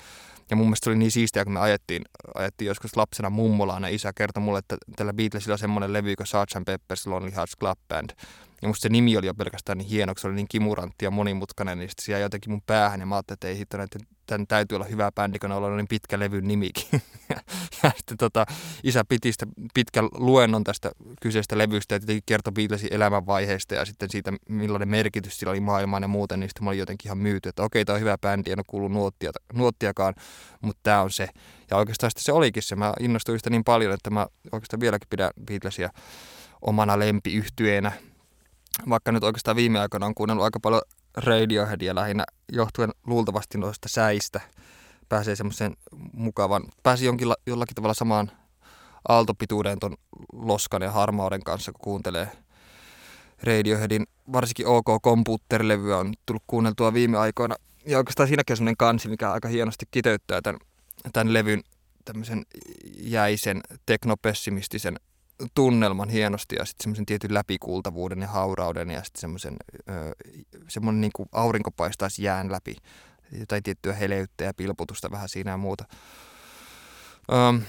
Ja mun mielestä se oli niin siistiä, kun me ajettiin, ajettiin joskus lapsena mummolaan ja isä kertoi mulle, että tällä Beatlesilla on semmoinen levy kuin Sgt. Pepper's Lonely Hearts Club Band. Ja musta se nimi oli jo pelkästään niin hieno, se oli niin kimurantti ja monimutkainen, niin sitten jotenkin mun päähän ja mä ajattelin, että ei hitto, että tämän täytyy olla hyvä bändi, kun on niin pitkä levyn nimikin. ja sitten tota, isä piti sitä pitkän luennon tästä kyseisestä levystä ja tietenkin kertoi Beatlesin elämänvaiheista ja sitten siitä, millainen merkitys sillä oli maailmaan ja muuten, niin sitten mä olin jotenkin ihan myyty, että okei, tämä on hyvä bändi, en ole kuullut nuottia, nuottiakaan, mutta tämä on se. Ja oikeastaan sitten se olikin se. Mä innostuin sitä niin paljon, että mä oikeastaan vieläkin pidän Beatlesia omana lempiyhtyeenä. Vaikka nyt oikeastaan viime aikoina on kuunnellut aika paljon Radioheadia lähinnä johtuen luultavasti noista säistä. Pääsee semmoisen mukavan, pääsi jonkin, jollakin tavalla samaan aaltopituuden ton loskan ja harmauden kanssa, kun kuuntelee Radioheadin, varsinkin OK Computer-levyä on tullut kuunneltua viime aikoina. Ja oikeastaan siinäkin on semmoinen kansi, mikä aika hienosti kiteyttää tämän, tämän levyn tämmöisen jäisen teknopessimistisen tunnelman hienosti ja sitten semmoisen tietyn läpikuultavuuden ja haurauden ja sitten semmoisen semmoinen niin kuin aurinko paistaisi jään läpi. Jotain tiettyä heleyttä ja pilputusta vähän siinä ja muuta. Um,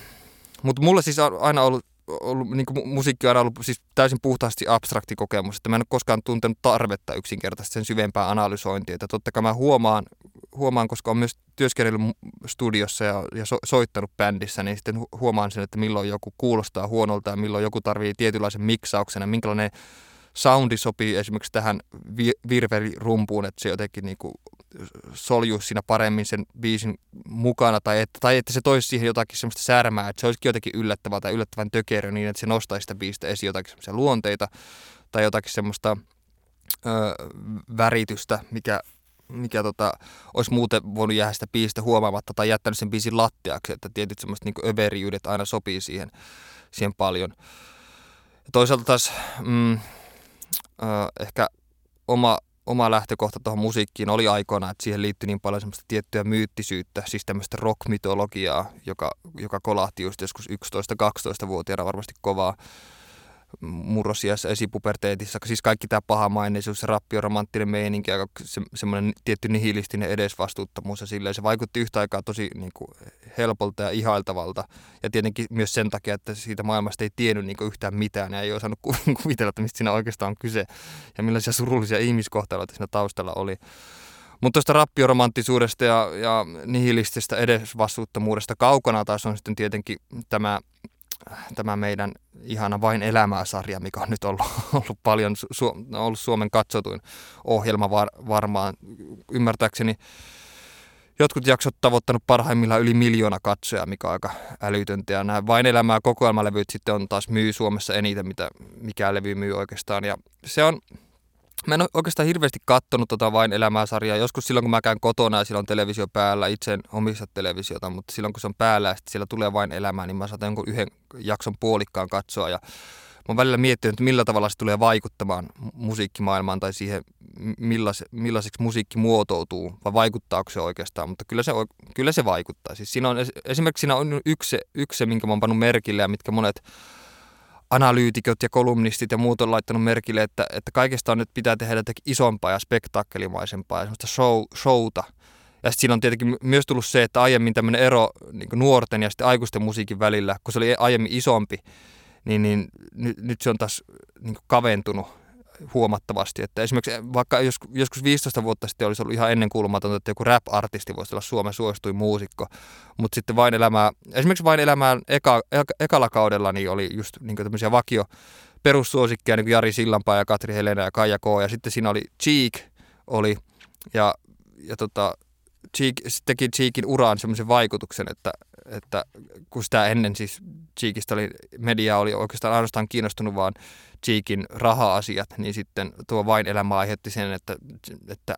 mutta mulla siis on aina ollut, ollut niin kuin musiikki on aina ollut siis täysin puhtaasti abstrakti kokemus, että mä en ole koskaan tuntenut tarvetta yksinkertaisesti sen syvempää analysointia. Että totta kai mä huomaan, huomaan koska on myös työskennellyt studiossa ja, ja so, soittanut bändissä, niin sitten huomaan sen, että milloin joku kuulostaa huonolta ja milloin joku tarvii tietynlaisen miksauksen ja minkälainen soundi sopii esimerkiksi tähän vi- virvelirumpuun, että se jotenkin niin kuin soljuu siinä paremmin sen biisin mukana, tai että, tai että se toisi siihen jotakin semmoista särmää, että se olisikin jotenkin yllättävää tai yllättävän tökerö niin, että se nostaisi sitä biistä esiin jotakin semmoisia luonteita tai jotakin semmoista ö, väritystä, mikä mikä tota, olisi muuten voinut jäädä sitä biisistä huomaamatta tai jättänyt sen biisin lattiaksi, että tietyt semmoiset niin överiydet aina sopii siihen, siihen paljon. Toisaalta taas mm, äh, ehkä oma, oma lähtökohta tuohon musiikkiin oli aikoina, että siihen liittyi niin paljon semmoista tiettyä myyttisyyttä, siis tämmöistä rockmitologiaa, joka, joka kolahti just joskus 11-12-vuotiaana varmasti kovaa murrosiassa, esipuberteetissa, siis kaikki tämä pahamaineisuus, se rappioromanttinen meininki ja se, semmoinen tietty nihilistinen edesvastuuttomuus ja silleen, se vaikutti yhtä aikaa tosi niin kuin, helpolta ja ihailtavalta ja tietenkin myös sen takia, että siitä maailmasta ei tiennyt niin kuin, yhtään mitään ja ei osannut kuvitella, että mistä siinä oikeastaan on kyse ja millaisia surullisia ihmiskohtaloita siinä taustalla oli. Mutta tuosta rappioromanttisuudesta ja, ja nihilististä edesvastuuttomuudesta kaukana taas on sitten tietenkin tämä tämä meidän ihana Vain elämää-sarja, mikä on nyt ollut, ollut paljon su, ollut Suomen katsotuin ohjelma var, varmaan. Ymmärtääkseni jotkut jaksot tavoittanut parhaimmillaan yli miljoona katsoja, mikä on aika älytöntä. Ja nämä Vain elämää kokoelmalevyt sitten on taas myy Suomessa eniten, mitä mikä levy myy oikeastaan. Ja se on, Mä en oikeastaan hirveästi kattonut tota vain elämää-sarjaa. Joskus silloin, kun mä käyn kotona ja siellä on televisio päällä, itse en omista televisiota, mutta silloin kun se on päällä ja siellä tulee vain elämää, niin mä saatan jonkun yhden jakson puolikkaan katsoa. Ja mä oon välillä miettinyt, että millä tavalla se tulee vaikuttamaan musiikkimaailmaan tai siihen, millais, millaiseksi musiikki muotoutuu, vai vaikuttaako se oikeastaan, mutta kyllä se, kyllä se vaikuttaa. Siis siinä on, esimerkiksi siinä on yksi, yksi, minkä mä oon pannut merkille ja mitkä monet analyytikot ja kolumnistit ja muut on laittanut merkille, että, että kaikesta on nyt pitää tehdä jotenkin isompaa ja spektaakkelimaisempaa ja semmoista show, showta. Ja sitten siinä on tietenkin myös tullut se, että aiemmin tämmöinen ero niin nuorten ja sitten aikuisten musiikin välillä, kun se oli aiemmin isompi, niin, niin nyt, nyt se on taas niin kaventunut huomattavasti. Että esimerkiksi vaikka joskus 15 vuotta sitten olisi ollut ihan ennenkuulumatonta, että joku rap-artisti voisi olla Suomen suosituin muusikko, mutta sitten vain elämää, esimerkiksi vain elämään eka, ekalla kaudella niin oli just niin tämmöisiä vakio perussuosikkeja, niin kuin Jari Sillanpää ja Katri Helena ja Kaija K. Ja sitten siinä oli Cheek, oli, ja, ja tota, Cheek, teki Cheekin uraan semmoisen vaikutuksen, että, että kun sitä ennen siis Cheekistä oli, media oli oikeastaan ainoastaan kiinnostunut vaan Cheekin raha-asiat, niin sitten tuo vain elämä aiheutti sen, että, että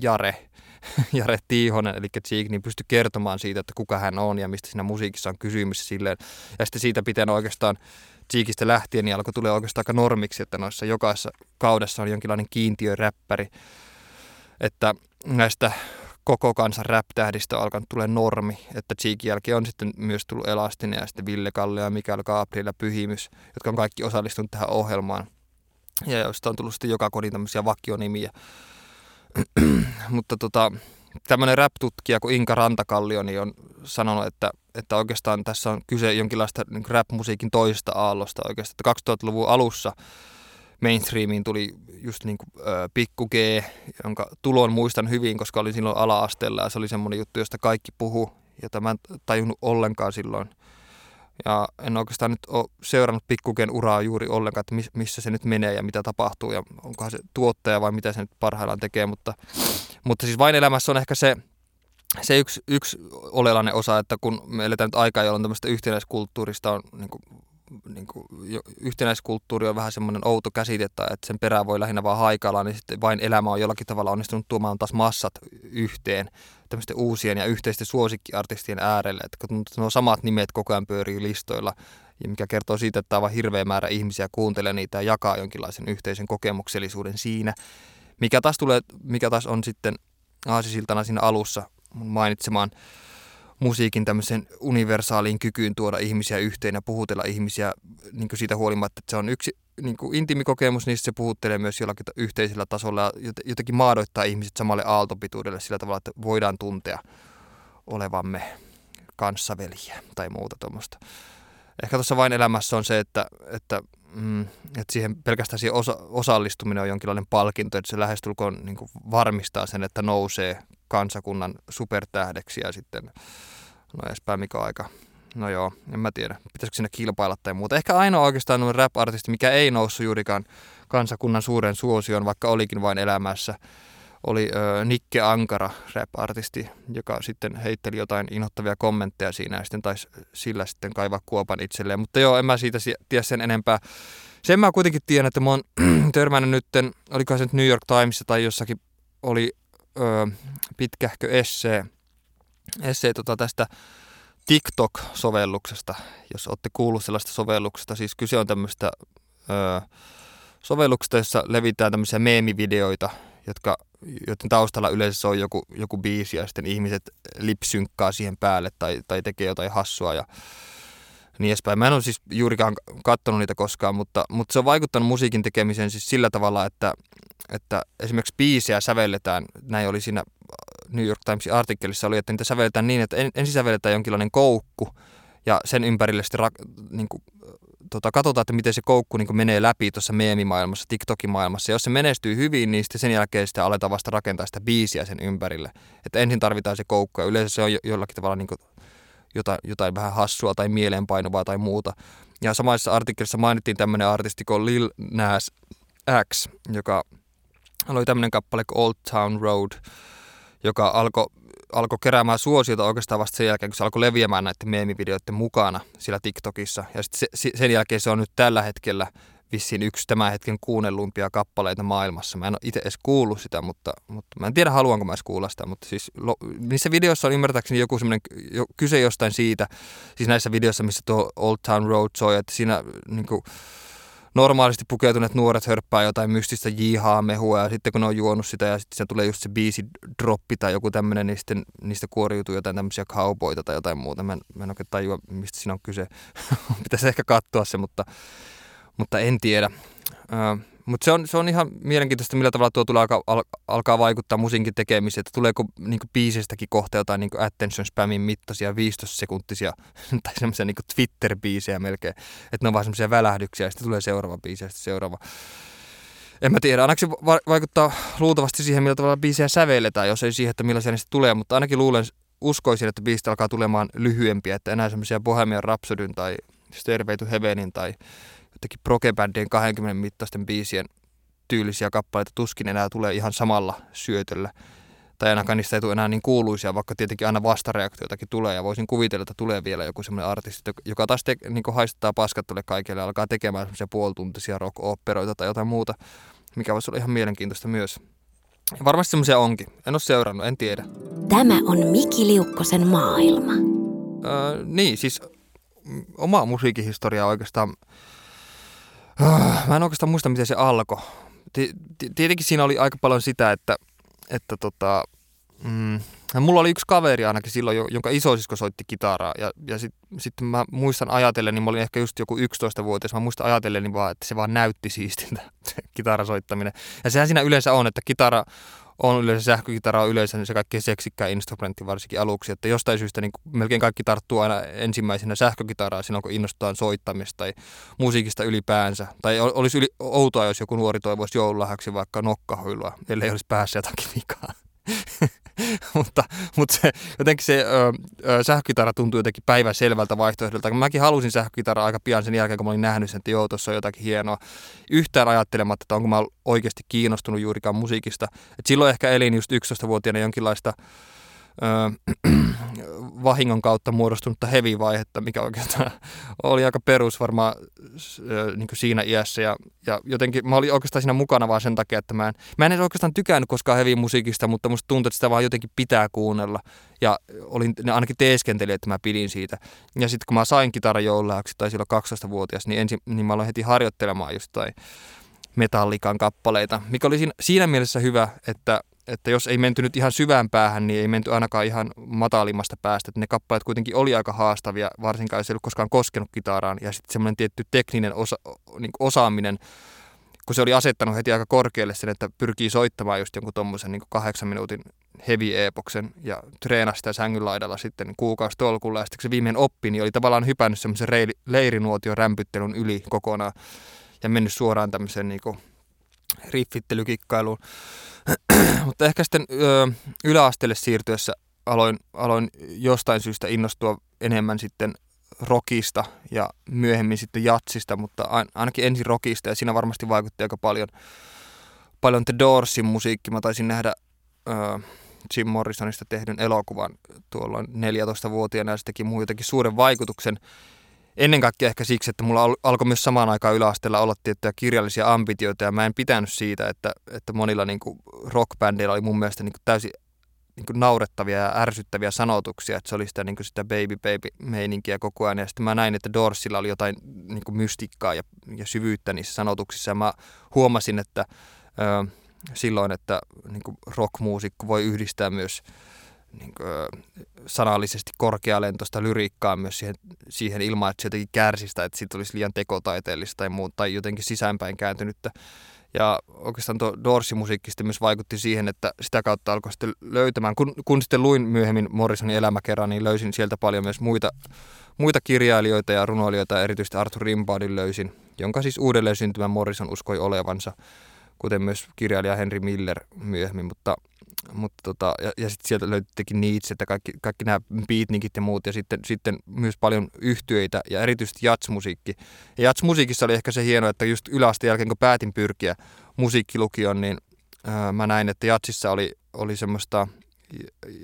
Jare, Jare Tiihonen, eli Cheek, niin pystyi kertomaan siitä, että kuka hän on ja mistä siinä musiikissa on kysymys silleen. Ja sitten siitä pitää oikeastaan Cheekistä lähtien, niin alkoi tulee oikeastaan aika normiksi, että noissa jokaisessa kaudessa on jonkinlainen kiintiöräppäri. Että näistä koko kansan rap-tähdistä on alkanut tulee normi, että Cheekin jälkeen on sitten myös tullut Elastinen ja sitten Ville Kalle ja Mikael Gabriel ja Pyhimys, jotka on kaikki osallistunut tähän ohjelmaan. Ja joista on tullut sitten joka kodin tämmöisiä vakionimiä. Mutta tota, tämmöinen rap-tutkija kuin Inka Rantakallio niin on sanonut, että, että oikeastaan tässä on kyse jonkinlaista niin rap-musiikin toisesta aallosta oikeastaan. Että 2000-luvun alussa mainstreamiin tuli just niin kuin ö, Pikku G, jonka tulon muistan hyvin, koska olin silloin ala-asteella ja se oli semmoinen juttu, josta kaikki puhu, jota mä en tajunnut ollenkaan silloin. Ja en oikeastaan nyt ole seurannut Pikkuken uraa juuri ollenkaan, että missä se nyt menee ja mitä tapahtuu ja onkohan se tuottaja vai mitä se nyt parhaillaan tekee. Mutta, mutta siis vain elämässä on ehkä se, se yksi, yksi oleellinen osa, että kun me eletään nyt aikaa, jolloin tämmöistä yhtenäiskulttuurista on niin kuin niin kuin, yhtenäiskulttuuri on vähän semmoinen outo käsite, että sen perään voi lähinnä vaan haikailla, niin sitten vain elämä on jollakin tavalla onnistunut tuomaan taas massat yhteen tämmöisten uusien ja yhteisten suosikkiartistien äärelle, että kun nuo samat nimet koko ajan pyörii listoilla, ja mikä kertoo siitä, että aivan hirveä määrä ihmisiä kuuntelee niitä ja jakaa jonkinlaisen yhteisen kokemuksellisuuden siinä, mikä taas, tulee, mikä taas on sitten aasisiltana siinä alussa mainitsemaan musiikin tämmöisen universaaliin kykyyn tuoda ihmisiä yhteen ja puhutella ihmisiä niin siitä huolimatta, että se on yksi niin kuin intiimikokemus, niin se puhuttelee myös jollakin yhteisellä tasolla ja jotenkin maadoittaa ihmiset samalle aaltopituudelle sillä tavalla, että voidaan tuntea olevamme kanssaveljiä tai muuta tuommoista. Ehkä tuossa vain elämässä on se, että, että, mm, että siihen pelkästään siihen osa, osallistuminen on jonkinlainen palkinto, että se lähestulkoon niin kuin varmistaa sen, että nousee kansakunnan supertähdeksi ja sitten, no edespäin mikä aika, no joo, en mä tiedä, pitäisikö sinne kilpailla tai muuta. Ehkä ainoa oikeastaan rap-artisti, mikä ei noussut juurikaan kansakunnan suuren suosioon, vaikka olikin vain elämässä, oli ö, Nikke Ankara, rap-artisti, joka sitten heitteli jotain inhottavia kommentteja siinä ja sitten taisi sillä sitten kaivaa kuopan itselleen. Mutta joo, en mä siitä tiedä sen enempää. Sen mä kuitenkin tiedän, että mä oon törmännyt nytten, oliko se nyt New York Timesissa tai jossakin oli ö, pitkähkö essee, essee tota tästä TikTok-sovelluksesta, jos olette kuullut sellaista sovelluksesta. Siis kyse on tämmöistä ö, sovelluksesta, jossa levitään tämmöisiä meemivideoita, jotka, joiden taustalla yleensä on joku, joku biisi ja sitten ihmiset lipsynkkaa siihen päälle tai, tai tekee jotain hassua ja niin edespäin. Mä en ole siis juurikaan katsonut niitä koskaan, mutta, mutta se on vaikuttanut musiikin tekemiseen siis sillä tavalla, että, että esimerkiksi biisejä sävelletään, näin oli siinä New York Timesin artikkelissa oli, että niitä sävelletään niin, että ensin sävelletään jonkinlainen koukku ja sen ympärille sitten ra- niin kuin, tota, katsotaan, että miten se koukku niin menee läpi tuossa meemimaailmassa, TikTokin maailmassa. Ja jos se menestyy hyvin, niin sitten sen jälkeen sitten aletaan vasta rakentaa sitä biisiä sen ympärille. Että ensin tarvitaan se koukku ja yleensä se on jo, jollakin tavalla niin kuin jotain, jotain vähän hassua tai mieleenpainuvaa tai muuta. Ja samassa artikkelissa mainittiin tämmöinen artisti kuin Lil Nas X, joka oli tämmöinen kappale kuin Old Town Road, joka alkoi alkoi keräämään suosiota oikeastaan vasta sen jälkeen, kun se alkoi leviämään näiden meemivideoiden mukana siellä TikTokissa. Ja sitten se, sen jälkeen se on nyt tällä hetkellä vissiin yksi tämän hetken kuunnellumpia kappaleita maailmassa. Mä en ole itse edes kuullut sitä, mutta, mutta mä en tiedä haluanko mä edes kuulla sitä, mutta siis lo, niissä videoissa on ymmärtääkseni joku semmoinen jo, kyse jostain siitä, siis näissä videoissa, missä tuo Old Town Road soi, että siinä niin kuin, normaalisti pukeutuneet nuoret hörppää jotain mystistä jihaa mehua ja sitten kun ne on juonut sitä ja sitten se tulee just se biisi droppi tai joku tämmöinen, niin sitten niistä kuoriutuu jotain tämmöisiä cowboyta tai jotain muuta. Mä en, mä en oikein tajua, mistä siinä on kyse. Pitäisi ehkä katsoa se, mutta mutta en tiedä. Mutta se on, se on ihan mielenkiintoista, millä tavalla tuo tulee alkaa, al, alkaa vaikuttaa musiikin tekemiseen, että tuleeko niin biiseistäkin kohta jotain niin attention spamin mittaisia 15-sekuntisia tai semmoisia niin Twitter-biisejä melkein, että ne on vaan semmoisia välähdyksiä ja sitten tulee seuraava biisi ja sitten seuraava. En mä tiedä, ainakin se va- vaikuttaa luultavasti siihen, millä tavalla biisejä sävelletään, jos ei siihen, että millaisia niistä tulee, mutta ainakin luulen, uskoisin, että biisistä alkaa tulemaan lyhyempiä, että enää semmoisia Bohemian Rhapsodyn tai Stairway to Heavenin tai jotenkin prokebändien 20 mittaisten biisien tyylisiä kappaleita tuskin enää tulee ihan samalla syötöllä. Tai ainakaan niistä ei tule enää niin kuuluisia, vaikka tietenkin aina vastareaktioitakin tulee. Ja voisin kuvitella, että tulee vielä joku semmoinen artisti, joka taas te, niin haistaa paskat tulee kaikille ja alkaa tekemään semmoisia puolituntisia rock-operoita tai jotain muuta, mikä voisi olla ihan mielenkiintoista myös. Ja varmasti semmoisia onkin. En ole seurannut, en tiedä. Tämä on Miki Liukkosen maailma. Öö, niin, siis oma musiikkihistoria oikeastaan Mä en oikeastaan muista, miten se alkoi. Tietenkin siinä oli aika paljon sitä, että, että tota, mm, mulla oli yksi kaveri ainakin silloin, jonka isosisko soitti kitaraa. Ja, ja sitten sit mä muistan ajatellen, niin mä olin ehkä just joku 11-vuotias, mä muistan ajatellen niin vaan, että se vaan näytti siistintä, se kitarasoittaminen. Ja sehän siinä yleensä on, että kitara on yleensä sähkökitara on yleensä se kaikkein seksikkää instrumentti varsinkin aluksi, että jostain syystä niin melkein kaikki tarttuu aina ensimmäisenä sähkökitaraa silloin, kun innostutaan soittamista tai musiikista ylipäänsä. Tai olisi yli, outoa, jos joku nuori toivoisi joululahjaksi vaikka nokkahuilua, ellei olisi päässä jotakin vikaa. mutta, mutta se, jotenkin se ö, ö, sähkökitara tuntuu jotenkin päivän selvältä vaihtoehdolta. Mäkin halusin sähkökitaraa aika pian sen jälkeen, kun mä olin nähnyt sen, että joo, tuossa on jotakin hienoa. Yhtään ajattelematta, että onko mä oikeasti kiinnostunut juurikaan musiikista. Et silloin ehkä elin just 11-vuotiaana jonkinlaista vahingon kautta muodostunutta heavy-vaihetta, mikä oikeastaan oli aika perus varmaan niin siinä iässä. Ja, ja jotenkin mä olin oikeastaan siinä mukana vaan sen takia, että mä en, mä en edes oikeastaan tykännyt koskaan heavy-musiikista, mutta musta tuntui, että sitä vaan jotenkin pitää kuunnella. Ja olin, ne ainakin teeskenteli, että mä pidin siitä. Ja sitten kun mä sain kitaran joululahjaksi tai silloin 12-vuotias, niin, ensin, niin mä aloin heti harjoittelemaan just tai metallikan kappaleita, mikä oli siinä, siinä mielessä hyvä, että että jos ei menty nyt ihan syvään päähän, niin ei menty ainakaan ihan matalimmasta päästä. Että ne kappaleet kuitenkin oli aika haastavia, varsinkaan jos ei ollut koskaan koskenut kitaraan. Ja sitten semmoinen tietty tekninen osa, niin osaaminen, kun se oli asettanut heti aika korkealle sen, että pyrkii soittamaan just jonkun tuommoisen niin kahdeksan minuutin heavy-epoksen ja treenasi sitä sängyn laidalla sitten kuukausi tolkulla. Ja sitten se viimein oppi, niin oli tavallaan hypännyt semmoisen leirinuotion rämpyttelyn yli kokonaan ja mennyt suoraan tämmöiseen niin riffittelykikkailun. Mutta ehkä sitten ö, yläasteelle siirtyessä aloin, aloin jostain syystä innostua enemmän sitten rockista ja myöhemmin sitten jatsista, mutta ainakin ensin rockista ja siinä varmasti vaikutti aika paljon, paljon The Doorsin musiikki. Mä taisin nähdä ö, Jim Morrisonista tehdyn elokuvan tuolloin 14-vuotiaana ja se teki jotenkin suuren vaikutuksen ennen kaikkea ehkä siksi, että mulla alkoi myös samaan aikaan yläasteella olla tiettyjä kirjallisia ambitioita ja mä en pitänyt siitä, että, että monilla niin rockbändeillä oli mun mielestä niin kuin täysin niin kuin naurettavia ja ärsyttäviä sanotuksia, että se oli sitä, niin kuin sitä baby baby meininkiä koko ajan. Ja sitten mä näin, että Dorsilla oli jotain niin kuin mystikkaa ja, ja syvyyttä niissä sanotuksissa. Ja mä huomasin, että ö, silloin, että niin kuin rockmuusikko voi yhdistää myös niin kuin, sanallisesti korkealentoista lyriikkaa myös siihen, siihen ilman, että se jotenkin kärsistä, että siitä olisi liian tekotaiteellista tai muuta, tai jotenkin sisäänpäin kääntynyttä. Ja oikeastaan tuo Dorsi-musiikki sitten myös vaikutti siihen, että sitä kautta alkoi sitten löytämään. Kun, kun sitten luin myöhemmin Morrisonin elämäkerran, niin löysin sieltä paljon myös muita, muita kirjailijoita ja runoilijoita, erityisesti Arthur Rimbaudin löysin, jonka siis uudelleen syntymän Morrison uskoi olevansa, kuten myös kirjailija Henry Miller myöhemmin, mutta mutta tota, ja, ja sitten sieltä löytyikin Nietzsche, että kaikki, kaikki nämä beatnikit ja muut, ja sitten, sitten myös paljon yhtyeitä ja erityisesti jatsmusiikki. Ja jatsmusiikissa oli ehkä se hieno, että just yläasteen jälkeen, kun päätin pyrkiä musiikkilukioon, niin ää, mä näin, että jatsissa oli, oli semmoista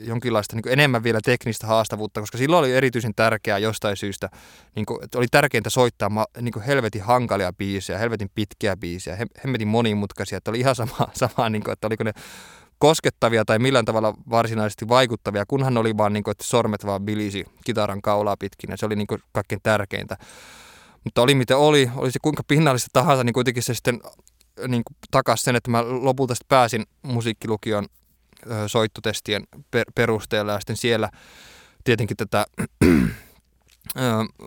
jonkinlaista niin enemmän vielä teknistä haastavuutta, koska silloin oli erityisen tärkeää jostain syystä, niin kuin, että oli tärkeintä soittaa niin helvetin hankalia biisejä, helvetin pitkiä biisejä, helvetin monimutkaisia, että oli ihan sama, sama niin kuin, että oliko ne koskettavia tai millään tavalla varsinaisesti vaikuttavia, kunhan oli vaan niin kuin, että sormet vaan bilisi kitaran kaulaa pitkin ja se oli niin kuin kaikkein tärkeintä. Mutta oli mitä oli, oli se kuinka pinnallista tahansa, niin kuitenkin se sitten niin kuin sen, että mä lopulta sitten pääsin musiikkilukion soittotestien per- perusteella ja sitten siellä tietenkin tätä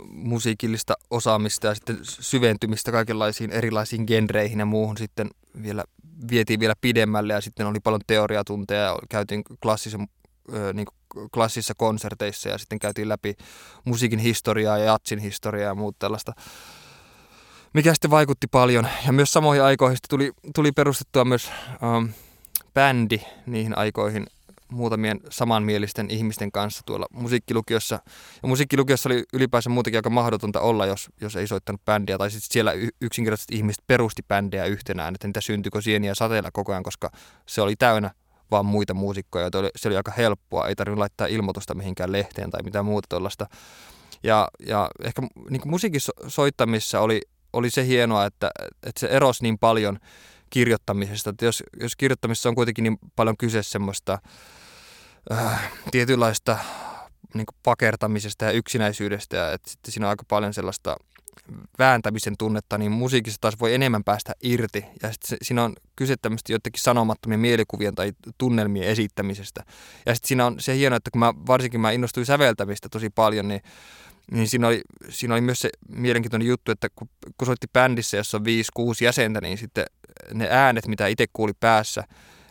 musiikillista osaamista ja sitten syventymistä kaikenlaisiin erilaisiin genreihin ja muuhun sitten vielä vietiin vielä pidemmälle ja sitten oli paljon teoriatunteja ja käytiin klassisen, niin klassisissa konserteissa ja sitten käytiin läpi musiikin historiaa ja jatsin historiaa ja muuta tällaista mikä sitten vaikutti paljon. Ja myös samoihin aikoihin tuli, tuli perustettua myös ähm, bändi niihin aikoihin muutamien samanmielisten ihmisten kanssa tuolla musiikkilukiossa. Ja musiikkilukiossa oli ylipäänsä muutenkin aika mahdotonta olla, jos, jos ei soittanut bändiä. Tai sitten siellä yksinkertaisesti ihmiset perusti bändejä yhtenään, että niitä syntyikö sieniä sateella koko ajan, koska se oli täynnä vaan muita muusikkoja. Oli, se oli aika helppoa, ei tarvinnut laittaa ilmoitusta mihinkään lehteen tai mitään muuta tuollaista. Ja, ja ehkä niin musiikin soittamissa oli, oli se hienoa, että, että se erosi niin paljon kirjoittamisesta. Että jos, jos kirjoittamisessa on kuitenkin niin paljon kyse semmoista äh, tietynlaista niin pakertamisesta ja yksinäisyydestä, ja että sitten siinä on aika paljon sellaista vääntämisen tunnetta, niin musiikissa taas voi enemmän päästä irti. Ja sitten siinä on kyse tämmöistä jotenkin sanomattomien mielikuvien tai tunnelmien esittämisestä. Ja sitten siinä on se hieno, että kun mä, varsinkin mä innostuin säveltämistä tosi paljon, niin, niin siinä, oli, siinä oli myös se mielenkiintoinen juttu, että kun, kun soitti bändissä, jossa on 5-6 jäsentä, niin sitten ne äänet, mitä itse kuuli päässä,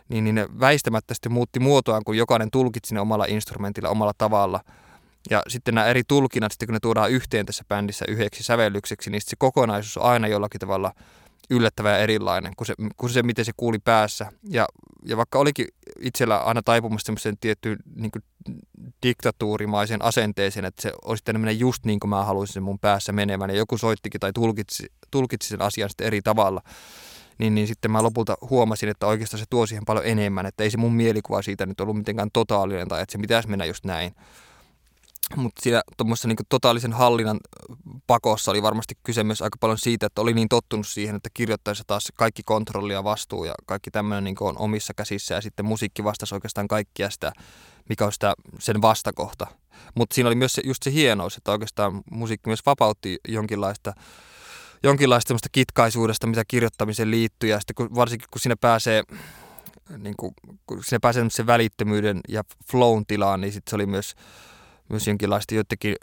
niin, niin ne väistämättä sitten muutti muotoaan, kun jokainen tulkitsi ne omalla instrumentilla, omalla tavalla. Ja sitten nämä eri tulkinnat, sitten kun ne tuodaan yhteen tässä bändissä yhdeksi sävellykseksi, niin se kokonaisuus on aina jollakin tavalla yllättävän erilainen kuin se, kuin se, miten se kuuli päässä. Ja, ja vaikka olikin itsellä aina taipumassa semmoisen tiettyyn niin diktatuurimaisen asenteeseen, että se olisi tämmöinen just niin kuin mä haluaisin sen mun päässä menevän, ja joku soittikin tai tulkitsi, tulkitsi sen asian sitten eri tavalla, niin, niin sitten mä lopulta huomasin, että oikeastaan se tuo siihen paljon enemmän, että ei se mun mielikuva siitä nyt ollut mitenkään totaalinen tai että se pitäisi mennä just näin. Mutta siinä tuommoisessa niin totaalisen hallinnan pakossa oli varmasti kyse myös aika paljon siitä, että oli niin tottunut siihen, että kirjoittaessa taas kaikki kontrolli ja vastuu ja kaikki tämmöinen niin on omissa käsissä ja sitten musiikki vastasi oikeastaan kaikkia sitä, mikä on sitä, sen vastakohta. Mutta siinä oli myös se, just se hienous, että oikeastaan musiikki myös vapautti jonkinlaista jonkinlaista semmoista kitkaisuudesta, mitä kirjoittamiseen liittyy ja sitten kun, varsinkin kun siinä pääsee niin kun, kun siinä pääsee välittömyyden ja flown tilaan, niin sitten se oli myös myös jonkinlaista jotenkin,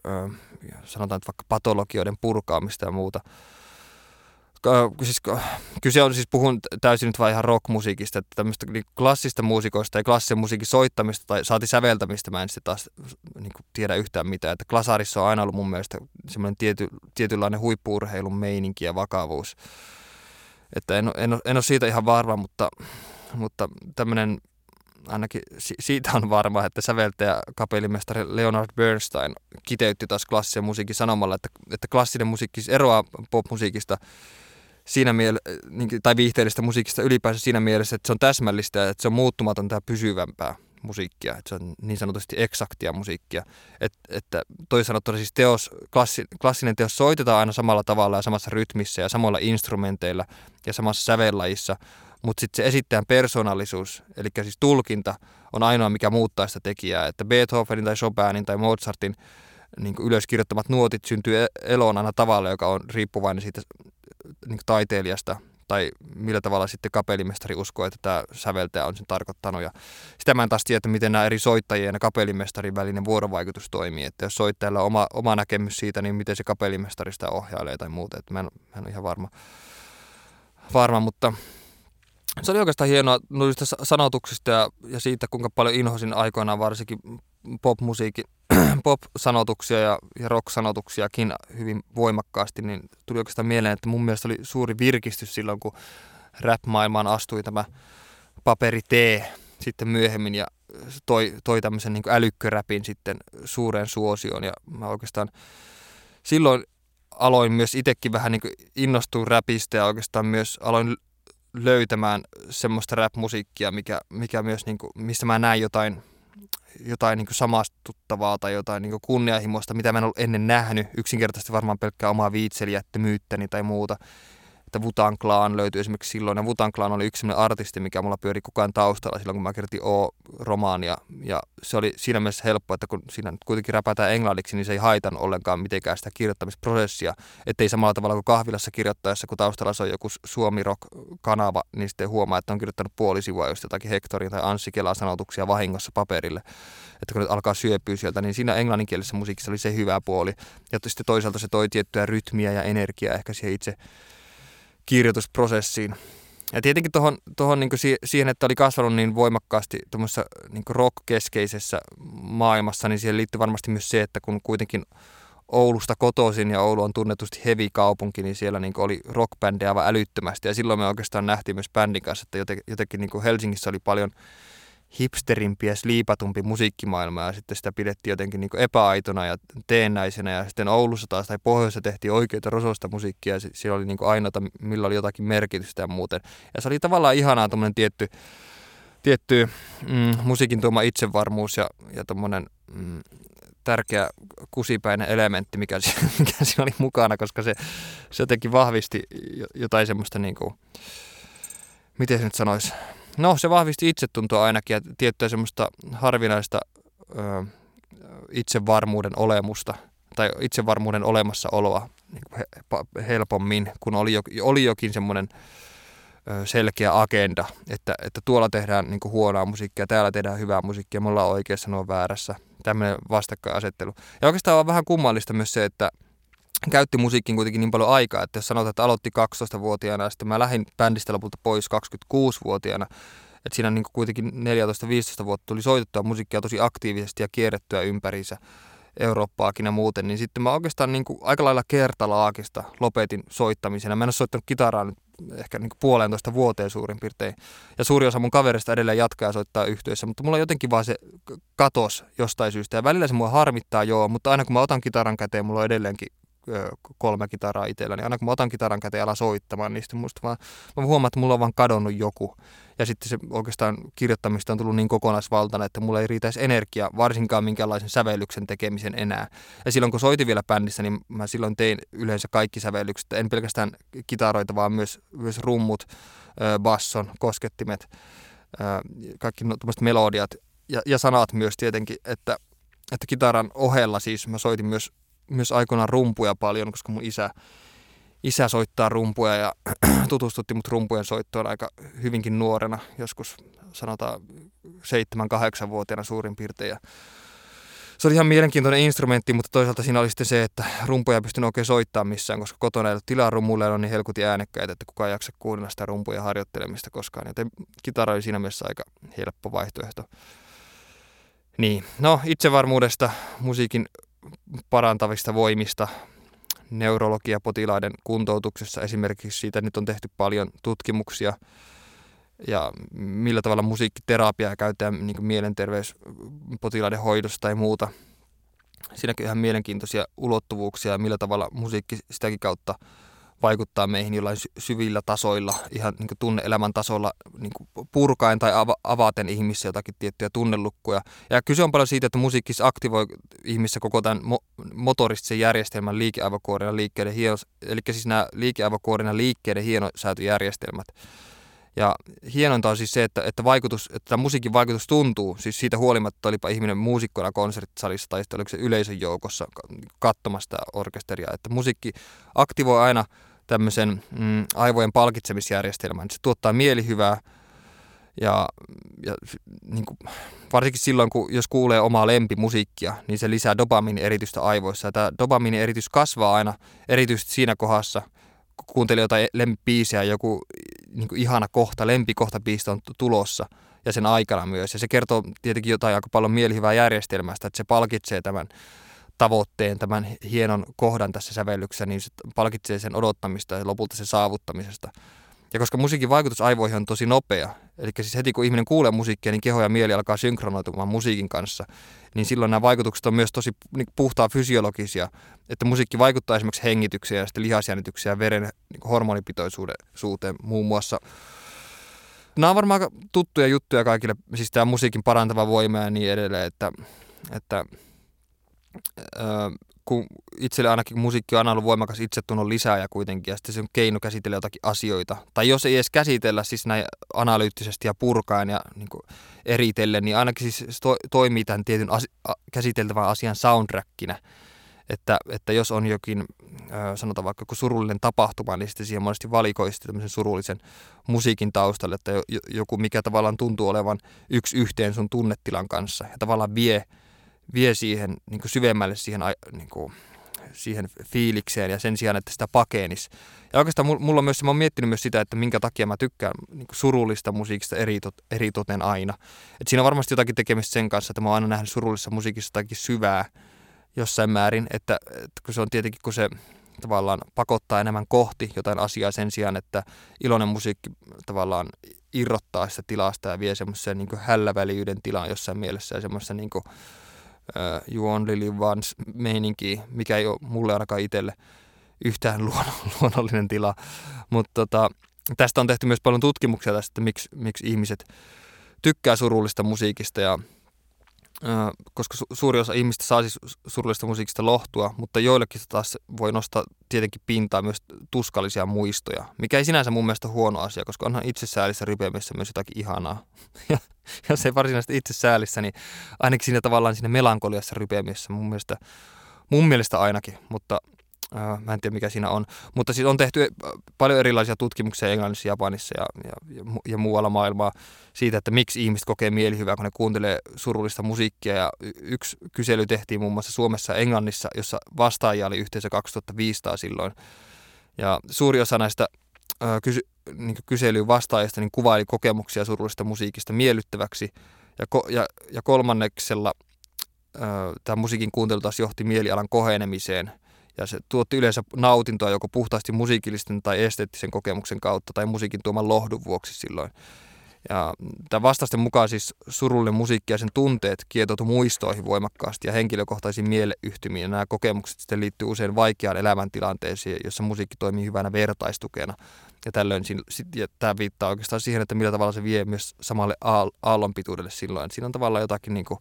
sanotaan että vaikka patologioiden purkaamista ja muuta. Siis, kyse on siis, puhun täysin nyt vain ihan rockmusiikista, että tämmöistä niin klassista muusikoista ja klassisen musiikin soittamista tai saati säveltämistä mä en sitten taas niin tiedä yhtään mitään. Että Klasarissa on aina ollut mun mielestä semmoinen tiety, tietynlainen huippuurheilun meininki ja vakavuus. Että en, en, en ole siitä ihan varma, mutta, mutta tämmöinen ainakin siitä on varma, että säveltäjä kapellimestari Leonard Bernstein kiteytti taas klassisen musiikin sanomalla, että, että klassinen musiikki eroaa popmusiikista siinä miele- niin, tai viihteellistä musiikista ylipäänsä siinä mielessä, että se on täsmällistä ja että se on muuttumatonta ja pysyvämpää musiikkia, että se on niin sanotusti eksaktia musiikkia. Et, että toisin sanottuna siis teos, klassi, klassinen teos soitetaan aina samalla tavalla ja samassa rytmissä ja samoilla instrumenteilla ja samassa sävellajissa, mutta sitten se esittäjän persoonallisuus, eli siis tulkinta, on ainoa, mikä muuttaa sitä tekijää. Että Beethovenin tai Chopinin tai Mozartin niin ylöskirjoittamat nuotit syntyy e-, eloon aina tavalla, joka on riippuvainen siitä niin taiteilijasta tai millä tavalla sitten kapellimestari uskoo, että tämä säveltäjä on sen tarkoittanut. Ja sitä mä en taas tiedä, miten nämä eri soittajien ja kapellimestarin välinen vuorovaikutus toimii. Että jos soittajalla on oma, oma näkemys siitä, niin miten se kapellimestari sitä ohjailee tai muuta. Että mä en, mä en ole ihan varma, varma mutta se oli oikeastaan hienoa noista sanotuksista ja, ja siitä, kuinka paljon inhosin aikoinaan varsinkin popmusiikin pop-sanotuksia ja, ja rock-sanotuksiakin hyvin voimakkaasti, niin tuli oikeastaan mieleen, että mun mielestä oli suuri virkistys silloin, kun rap-maailmaan astui tämä paperi T sitten myöhemmin ja toi, toi tämmöisen niin älykköräpin sitten suureen suosioon. Ja mä oikeastaan silloin aloin myös itsekin vähän niin innostua räpistä ja oikeastaan myös aloin löytämään semmoista rap-musiikkia, mikä, mikä myös, niin kuin, missä mä näin jotain, jotain niin samastuttavaa tai jotain niin kunnianhimoista, mitä mä en ollut ennen nähnyt. Yksinkertaisesti varmaan pelkkää omaa viitselijättömyyttäni tai muuta että Wutan Clan löytyi esimerkiksi silloin, ja Wutan Clan oli yksi sellainen artisti, mikä mulla pyöri koko ajan taustalla silloin, kun mä kirjoitin O-romaania, ja se oli siinä mielessä helppo, että kun siinä nyt kuitenkin räpätään englanniksi, niin se ei haitan ollenkaan mitenkään sitä kirjoittamisprosessia, ettei samalla tavalla kuin kahvilassa kirjoittaessa, kun taustalla se on joku Suomi Rock-kanava, niin sitten huomaa, että on kirjoittanut puoli sivua just jotakin Hektorin tai Anssi Kelan sanotuksia vahingossa paperille, että kun nyt alkaa syöpyä sieltä, niin siinä englanninkielisessä musiikissa oli se hyvä puoli, ja sitten toisaalta se toi tiettyä rytmiä ja energiaa ehkä siihen itse kirjoitusprosessiin. Ja tietenkin tohon, tohon niin siihen, että oli kasvanut niin voimakkaasti tuommoisessa niin rock-keskeisessä maailmassa, niin siihen liittyy varmasti myös se, että kun kuitenkin Oulusta kotoisin ja Oulu on tunnetusti heavy-kaupunki, niin siellä niin oli rockbändejä aivan älyttömästi. Ja silloin me oikeastaan nähtiin myös bändin kanssa, että jotenkin, jotenkin niin Helsingissä oli paljon hipsterimpi ja sliipatumpi musiikkimaailma ja sitten sitä pidettiin jotenkin niin epäaitona ja teennäisenä ja sitten Oulussa taas tai Pohjoisessa tehtiin oikeita rososta musiikkia ja siellä oli niin ainoata, millä oli jotakin merkitystä ja muuten. Ja se oli tavallaan ihanaa tuommoinen tietty, tietty mm, musiikin tuoma itsevarmuus ja, ja tuommoinen mm, tärkeä kusipäinen elementti, mikä, mikä siinä oli mukana, koska se, se jotenkin vahvisti jotain semmoista niin kuin, miten se nyt sanoisi, No se vahvisti itsetuntoa ainakin ja tiettyä semmoista harvinaista ö, itsevarmuuden olemusta tai itsevarmuuden olemassaoloa niin helpommin, kun oli, jo, oli jokin semmoinen selkeä agenda, että, että tuolla tehdään niin huonoa musiikkia, täällä tehdään hyvää musiikkia, me ollaan oikeassa, nuo väärässä. Tämmöinen vastakkainasettelu. Ja oikeastaan on vähän kummallista myös se, että käytti musiikkiin kuitenkin niin paljon aikaa, että jos sanotaan, että aloitti 12-vuotiaana ja sitten mä lähdin bändistä lopulta pois 26-vuotiaana, että siinä niin kuitenkin 14-15 vuotta tuli soitettua musiikkia tosi aktiivisesti ja kierrettyä ympäriinsä Eurooppaakin ja muuten, niin sitten mä oikeastaan niin kuin aika lailla kertalaakista lopetin soittamisen. Mä en ole soittanut kitaraa nyt ehkä niin puolentoista vuoteen suurin piirtein. Ja suuri osa mun kaverista edelleen jatkaa ja soittaa yhteydessä, mutta mulla jotenkin vaan se katos jostain syystä. Ja välillä se mua harmittaa joo, mutta aina kun mä otan kitaran käteen, mulla on edelleenkin kolme kitaraa itsellä, niin aina kun mä otan kitaran käteen ala soittamaan, niin sitten vaan, mä huomaan, että mulla on vaan kadonnut joku. Ja sitten se oikeastaan kirjoittamista on tullut niin kokonaisvaltainen, että mulla ei riitä edes energia, varsinkaan minkäänlaisen sävellyksen tekemisen enää. Ja silloin kun soitin vielä bändissä, niin mä silloin tein yleensä kaikki sävellykset, en pelkästään kitaroita, vaan myös, myös rummut, basson, koskettimet, kaikki no, melodiat ja, ja sanat myös tietenkin, että, että kitaran ohella siis mä soitin myös myös aikoinaan rumpuja paljon, koska mun isä, isä soittaa rumpuja ja tutustutti mut rumpujen soittoon aika hyvinkin nuorena, joskus sanotaan 7-8-vuotiaana suurin piirtein. Ja se oli ihan mielenkiintoinen instrumentti, mutta toisaalta siinä oli sitten se, että rumpuja ei pystynyt oikein soittamaan missään, koska kotona ei ole tilaa rummuille on niin helkutin äänekkäitä, että kukaan ei jaksa kuunnella sitä rumpuja harjoittelemista koskaan. Joten kitara oli siinä mielessä aika helppo vaihtoehto. Niin, no itsevarmuudesta, musiikin parantavista voimista neurologiapotilaiden kuntoutuksessa esimerkiksi. Siitä nyt on tehty paljon tutkimuksia ja millä tavalla musiikkiterapiaa käytetään niin mielenterveyspotilaiden hoidossa tai muuta. Siinäkin ihan mielenkiintoisia ulottuvuuksia ja millä tavalla musiikki sitäkin kautta vaikuttaa meihin jollain syvillä tasoilla, ihan niin tunne-elämän tasolla niin purkaen tai ava- avaten ihmisissä jotakin tiettyjä tunnelukkuja. Ja kyse on paljon siitä, että musiikki aktivoi ihmissä koko tämän mo- motoristisen järjestelmän liikeaivokuorina liikkeiden hieno, eli siis nämä liikeaivokuorina liikkeiden hienosäätöjärjestelmät. Ja hienointa on siis se, että, että, vaikutus, että musiikin vaikutus tuntuu, siis siitä huolimatta olipa ihminen muusikkona konserttisalissa tai sitten oliko se yleisön joukossa katsomasta orkesteria, että musiikki aktivoi aina tämmöisen mm, aivojen palkitsemisjärjestelmän. Se tuottaa mielihyvää ja, ja niin kuin, varsinkin silloin, kun jos kuulee omaa lempimusiikkia, niin se lisää dopamiini-eritystä aivoissa. Ja tämä dopamiini-eritys kasvaa aina erityisesti siinä kohdassa, kun kuuntelee jotain lempibiisiä, joku niin kuin ihana kohta, lempikohta biistä on tulossa ja sen aikana myös. Ja se kertoo tietenkin jotain aika paljon mielihyvää järjestelmästä, että se palkitsee tämän tavoitteen, tämän hienon kohdan tässä sävellyksessä, niin se palkitsee sen odottamista ja lopulta sen saavuttamisesta. Ja koska musiikin vaikutus aivoihin on tosi nopea, eli siis heti kun ihminen kuulee musiikkia, niin keho ja mieli alkaa synkronoitumaan musiikin kanssa, niin silloin nämä vaikutukset on myös tosi niin puhtaa fysiologisia, että musiikki vaikuttaa esimerkiksi hengitykseen ja sitten lihasjännitykseen ja veren niin hormonipitoisuuteen muun muassa. Nämä on varmaan tuttuja juttuja kaikille, siis tämä musiikin parantava voima ja niin edelleen, että, että kun itselle ainakin musiikki on aina ollut voimakas itsetunnon lisääjä kuitenkin, ja sitten se on keino käsitellä jotakin asioita. Tai jos ei edes käsitellä siis näin analyyttisesti ja purkaen ja niin eritellen, niin ainakin siis to, toimii tämän tietyn asi- käsiteltävän asian soundtrackinä. Että, että jos on jokin, sanotaan vaikka joku surullinen tapahtuma, niin sitten siihen monesti valikoi tämmöisen surullisen musiikin taustalle, että joku mikä tavallaan tuntuu olevan yksi yhteen sun tunnetilan kanssa ja tavallaan vie vie siihen niin kuin syvemmälle siihen, niin kuin, siihen fiilikseen ja sen sijaan, että sitä pakenis. Ja oikeastaan mulla on myös, mä oon miettinyt myös sitä, että minkä takia mä tykkään niin surullista musiikista eritot, eritoten aina. Et siinä on varmasti jotakin tekemistä sen kanssa, että mä oon aina nähnyt surullisessa musiikissa jotakin syvää jossain määrin, että, että kun se on tietenkin, kun se tavallaan pakottaa enemmän kohti jotain asiaa sen sijaan, että iloinen musiikki tavallaan irrottaa sitä tilasta ja vie semmoisen niin hälläväliyden tilaan jossain mielessä ja semmoisen niin kuin, uh, You Only Live Once meininki, mikä ei ole mulle ainakaan itselle yhtään luonnollinen tila. Mutta tota, tästä on tehty myös paljon tutkimuksia tästä, että miksi, miksi ihmiset tykkää surullista musiikista ja koska su- suuri osa ihmistä saa siis surullista musiikista lohtua, mutta joillekin taas voi nostaa tietenkin pintaa myös tuskallisia muistoja, mikä ei sinänsä mun mielestä huono asia, koska onhan itsesäälissä ripeämisessä myös jotakin ihanaa. Ja jos ei varsinaisesti itsesäälissä, niin ainakin siinä tavallaan siinä melankoliassa rypeämisessä mun mielestä, mun mielestä ainakin, mutta mä en tiedä mikä siinä on. Mutta siis on tehty paljon erilaisia tutkimuksia Englannissa, Japanissa ja, ja, ja muualla maailmaa siitä, että miksi ihmiset kokee mielihyvää, kun ne kuuntelee surullista musiikkia. Ja yksi kysely tehtiin muun muassa Suomessa ja Englannissa, jossa vastaajia oli yhteensä 2500 silloin. Ja suuri osa näistä kysy, niin kyselyyn vastaajista niin kuvaili kokemuksia surullisesta musiikista miellyttäväksi. Ja, ko, ja, ja kolmanneksella tämä musiikin kuuntelu taas johti mielialan kohenemiseen. Ja se tuotti yleensä nautintoa joko puhtaasti musiikillisten tai esteettisen kokemuksen kautta tai musiikin tuoman lohdun vuoksi silloin. Ja tämän vastaisten mukaan siis surullinen musiikki ja sen tunteet kietoutu muistoihin voimakkaasti ja henkilökohtaisiin mieleyhtymiin. Ja nämä kokemukset sitten liittyy usein vaikeaan elämäntilanteeseen, jossa musiikki toimii hyvänä vertaistukena. Ja tällöin ja tämä viittaa oikeastaan siihen, että millä tavalla se vie myös samalle aallonpituudelle silloin. Siinä on tavallaan jotakin niin kuin,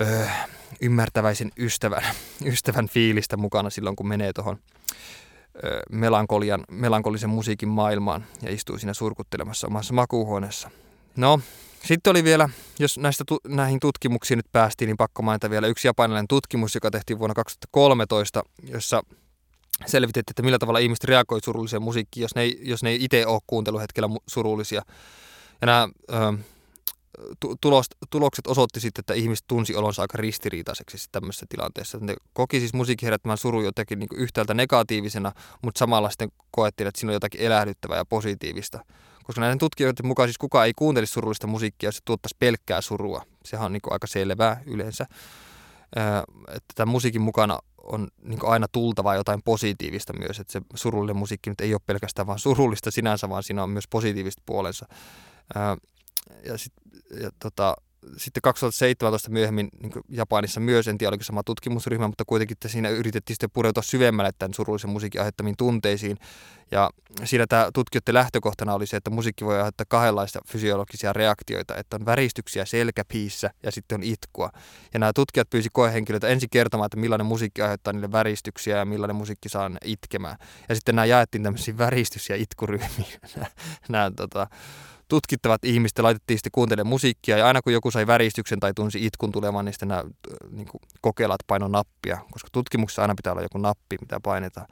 öö, ymmärtäväisen ystävän, ystävän fiilistä mukana silloin, kun menee tuohon melankolian, melankolisen musiikin maailmaan ja istuu siinä surkuttelemassa omassa makuuhuoneessa. No, sitten oli vielä, jos näistä tu- näihin tutkimuksiin nyt päästiin, niin pakko mainita vielä yksi japanilainen tutkimus, joka tehtiin vuonna 2013, jossa selvitettiin, että millä tavalla ihmiset reagoivat surulliseen musiikkiin, jos ne ei, jos ne ei itse ole kuunteluhetkellä surullisia. Ja nämä ö, tulos, tulokset osoitti sitten, että ihmiset tunsi olonsa aika ristiriitaiseksi siis tämmöisessä tilanteessa. Ne koki siis musiikin herättämään suru jotenkin niin yhtäältä negatiivisena, mutta samalla sitten koettiin, että siinä on jotakin elähdyttävää ja positiivista. Koska näiden tutkijoiden mukaan siis kukaan ei kuuntelisi surullista musiikkia, jos se tuottaisi pelkkää surua. Sehän on niin aika selvää yleensä. että tämän musiikin mukana on niin aina tultava jotain positiivista myös, että se surullinen musiikki nyt ei ole pelkästään vain surullista sinänsä, vaan siinä on myös positiivista puolensa ja, sit, ja tota, sitten 2017 myöhemmin niin Japanissa myös, en tiedä oliko sama tutkimusryhmä, mutta kuitenkin että siinä yritettiin sitten pureutua syvemmälle tämän surullisen musiikin aiheuttamiin tunteisiin. Ja siinä tämä tutkijoiden lähtökohtana oli se, että musiikki voi aiheuttaa kahdenlaista fysiologisia reaktioita, että on väristyksiä selkäpiissä ja sitten on itkua. Ja nämä tutkijat pyysi koehenkilöitä ensin kertomaan, että millainen musiikki aiheuttaa niille väristyksiä ja millainen musiikki saa itkemään. Ja sitten nämä jaettiin tämmöisiin väristys- ja itkuryhmiin. nämä, nämä tota, tutkittavat ihmiset laitettiin sitten kuuntelemaan musiikkia ja aina kun joku sai väristyksen tai tunsi itkun tulevan, niin sitten nämä niin kokeilat paino nappia, koska tutkimuksessa aina pitää olla joku nappi, mitä painetaan.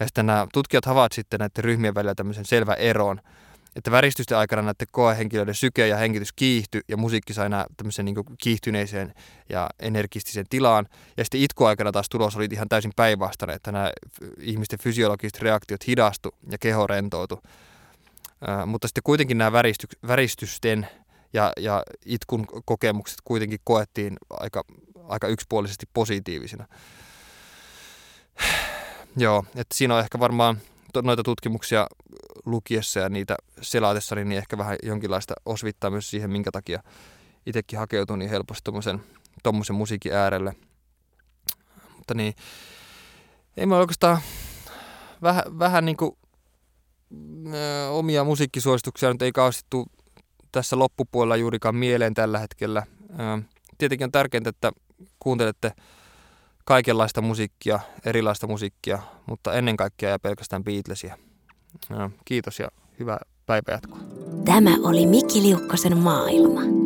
Ja sitten nämä tutkijat havaitsivat sitten näiden ryhmien välillä tämmöisen selvä eron, että väristysten aikana näiden koehenkilöiden syke ja hengitys kiihtyi ja musiikki sai nämä tämmöisen niin kiihtyneeseen ja energistiseen tilaan. Ja sitten itkuaikana taas tulos oli ihan täysin päinvastainen, että nämä ihmisten fysiologiset reaktiot hidastu ja keho rentoutui mutta sitten kuitenkin nämä väristy, väristysten ja, ja itkun kokemukset kuitenkin koettiin aika, aika yksipuolisesti positiivisina. Joo, että siinä on ehkä varmaan noita tutkimuksia lukiessa ja niitä selaatessa, niin ehkä vähän jonkinlaista osvittaa myös siihen, minkä takia itsekin hakeutuu niin helposti tuommoisen musiikin äärelle. Mutta niin, ei mä oikeastaan vähän, vähän niin kuin omia musiikkisuosituksia nyt ei kauheasti tässä loppupuolella juurikaan mieleen tällä hetkellä. Tietenkin on tärkeintä, että kuuntelette kaikenlaista musiikkia, erilaista musiikkia, mutta ennen kaikkea ja pelkästään Beatlesia. Kiitos ja hyvää päivänjatkoa. Tämä oli Mikki Liukkosen maailma.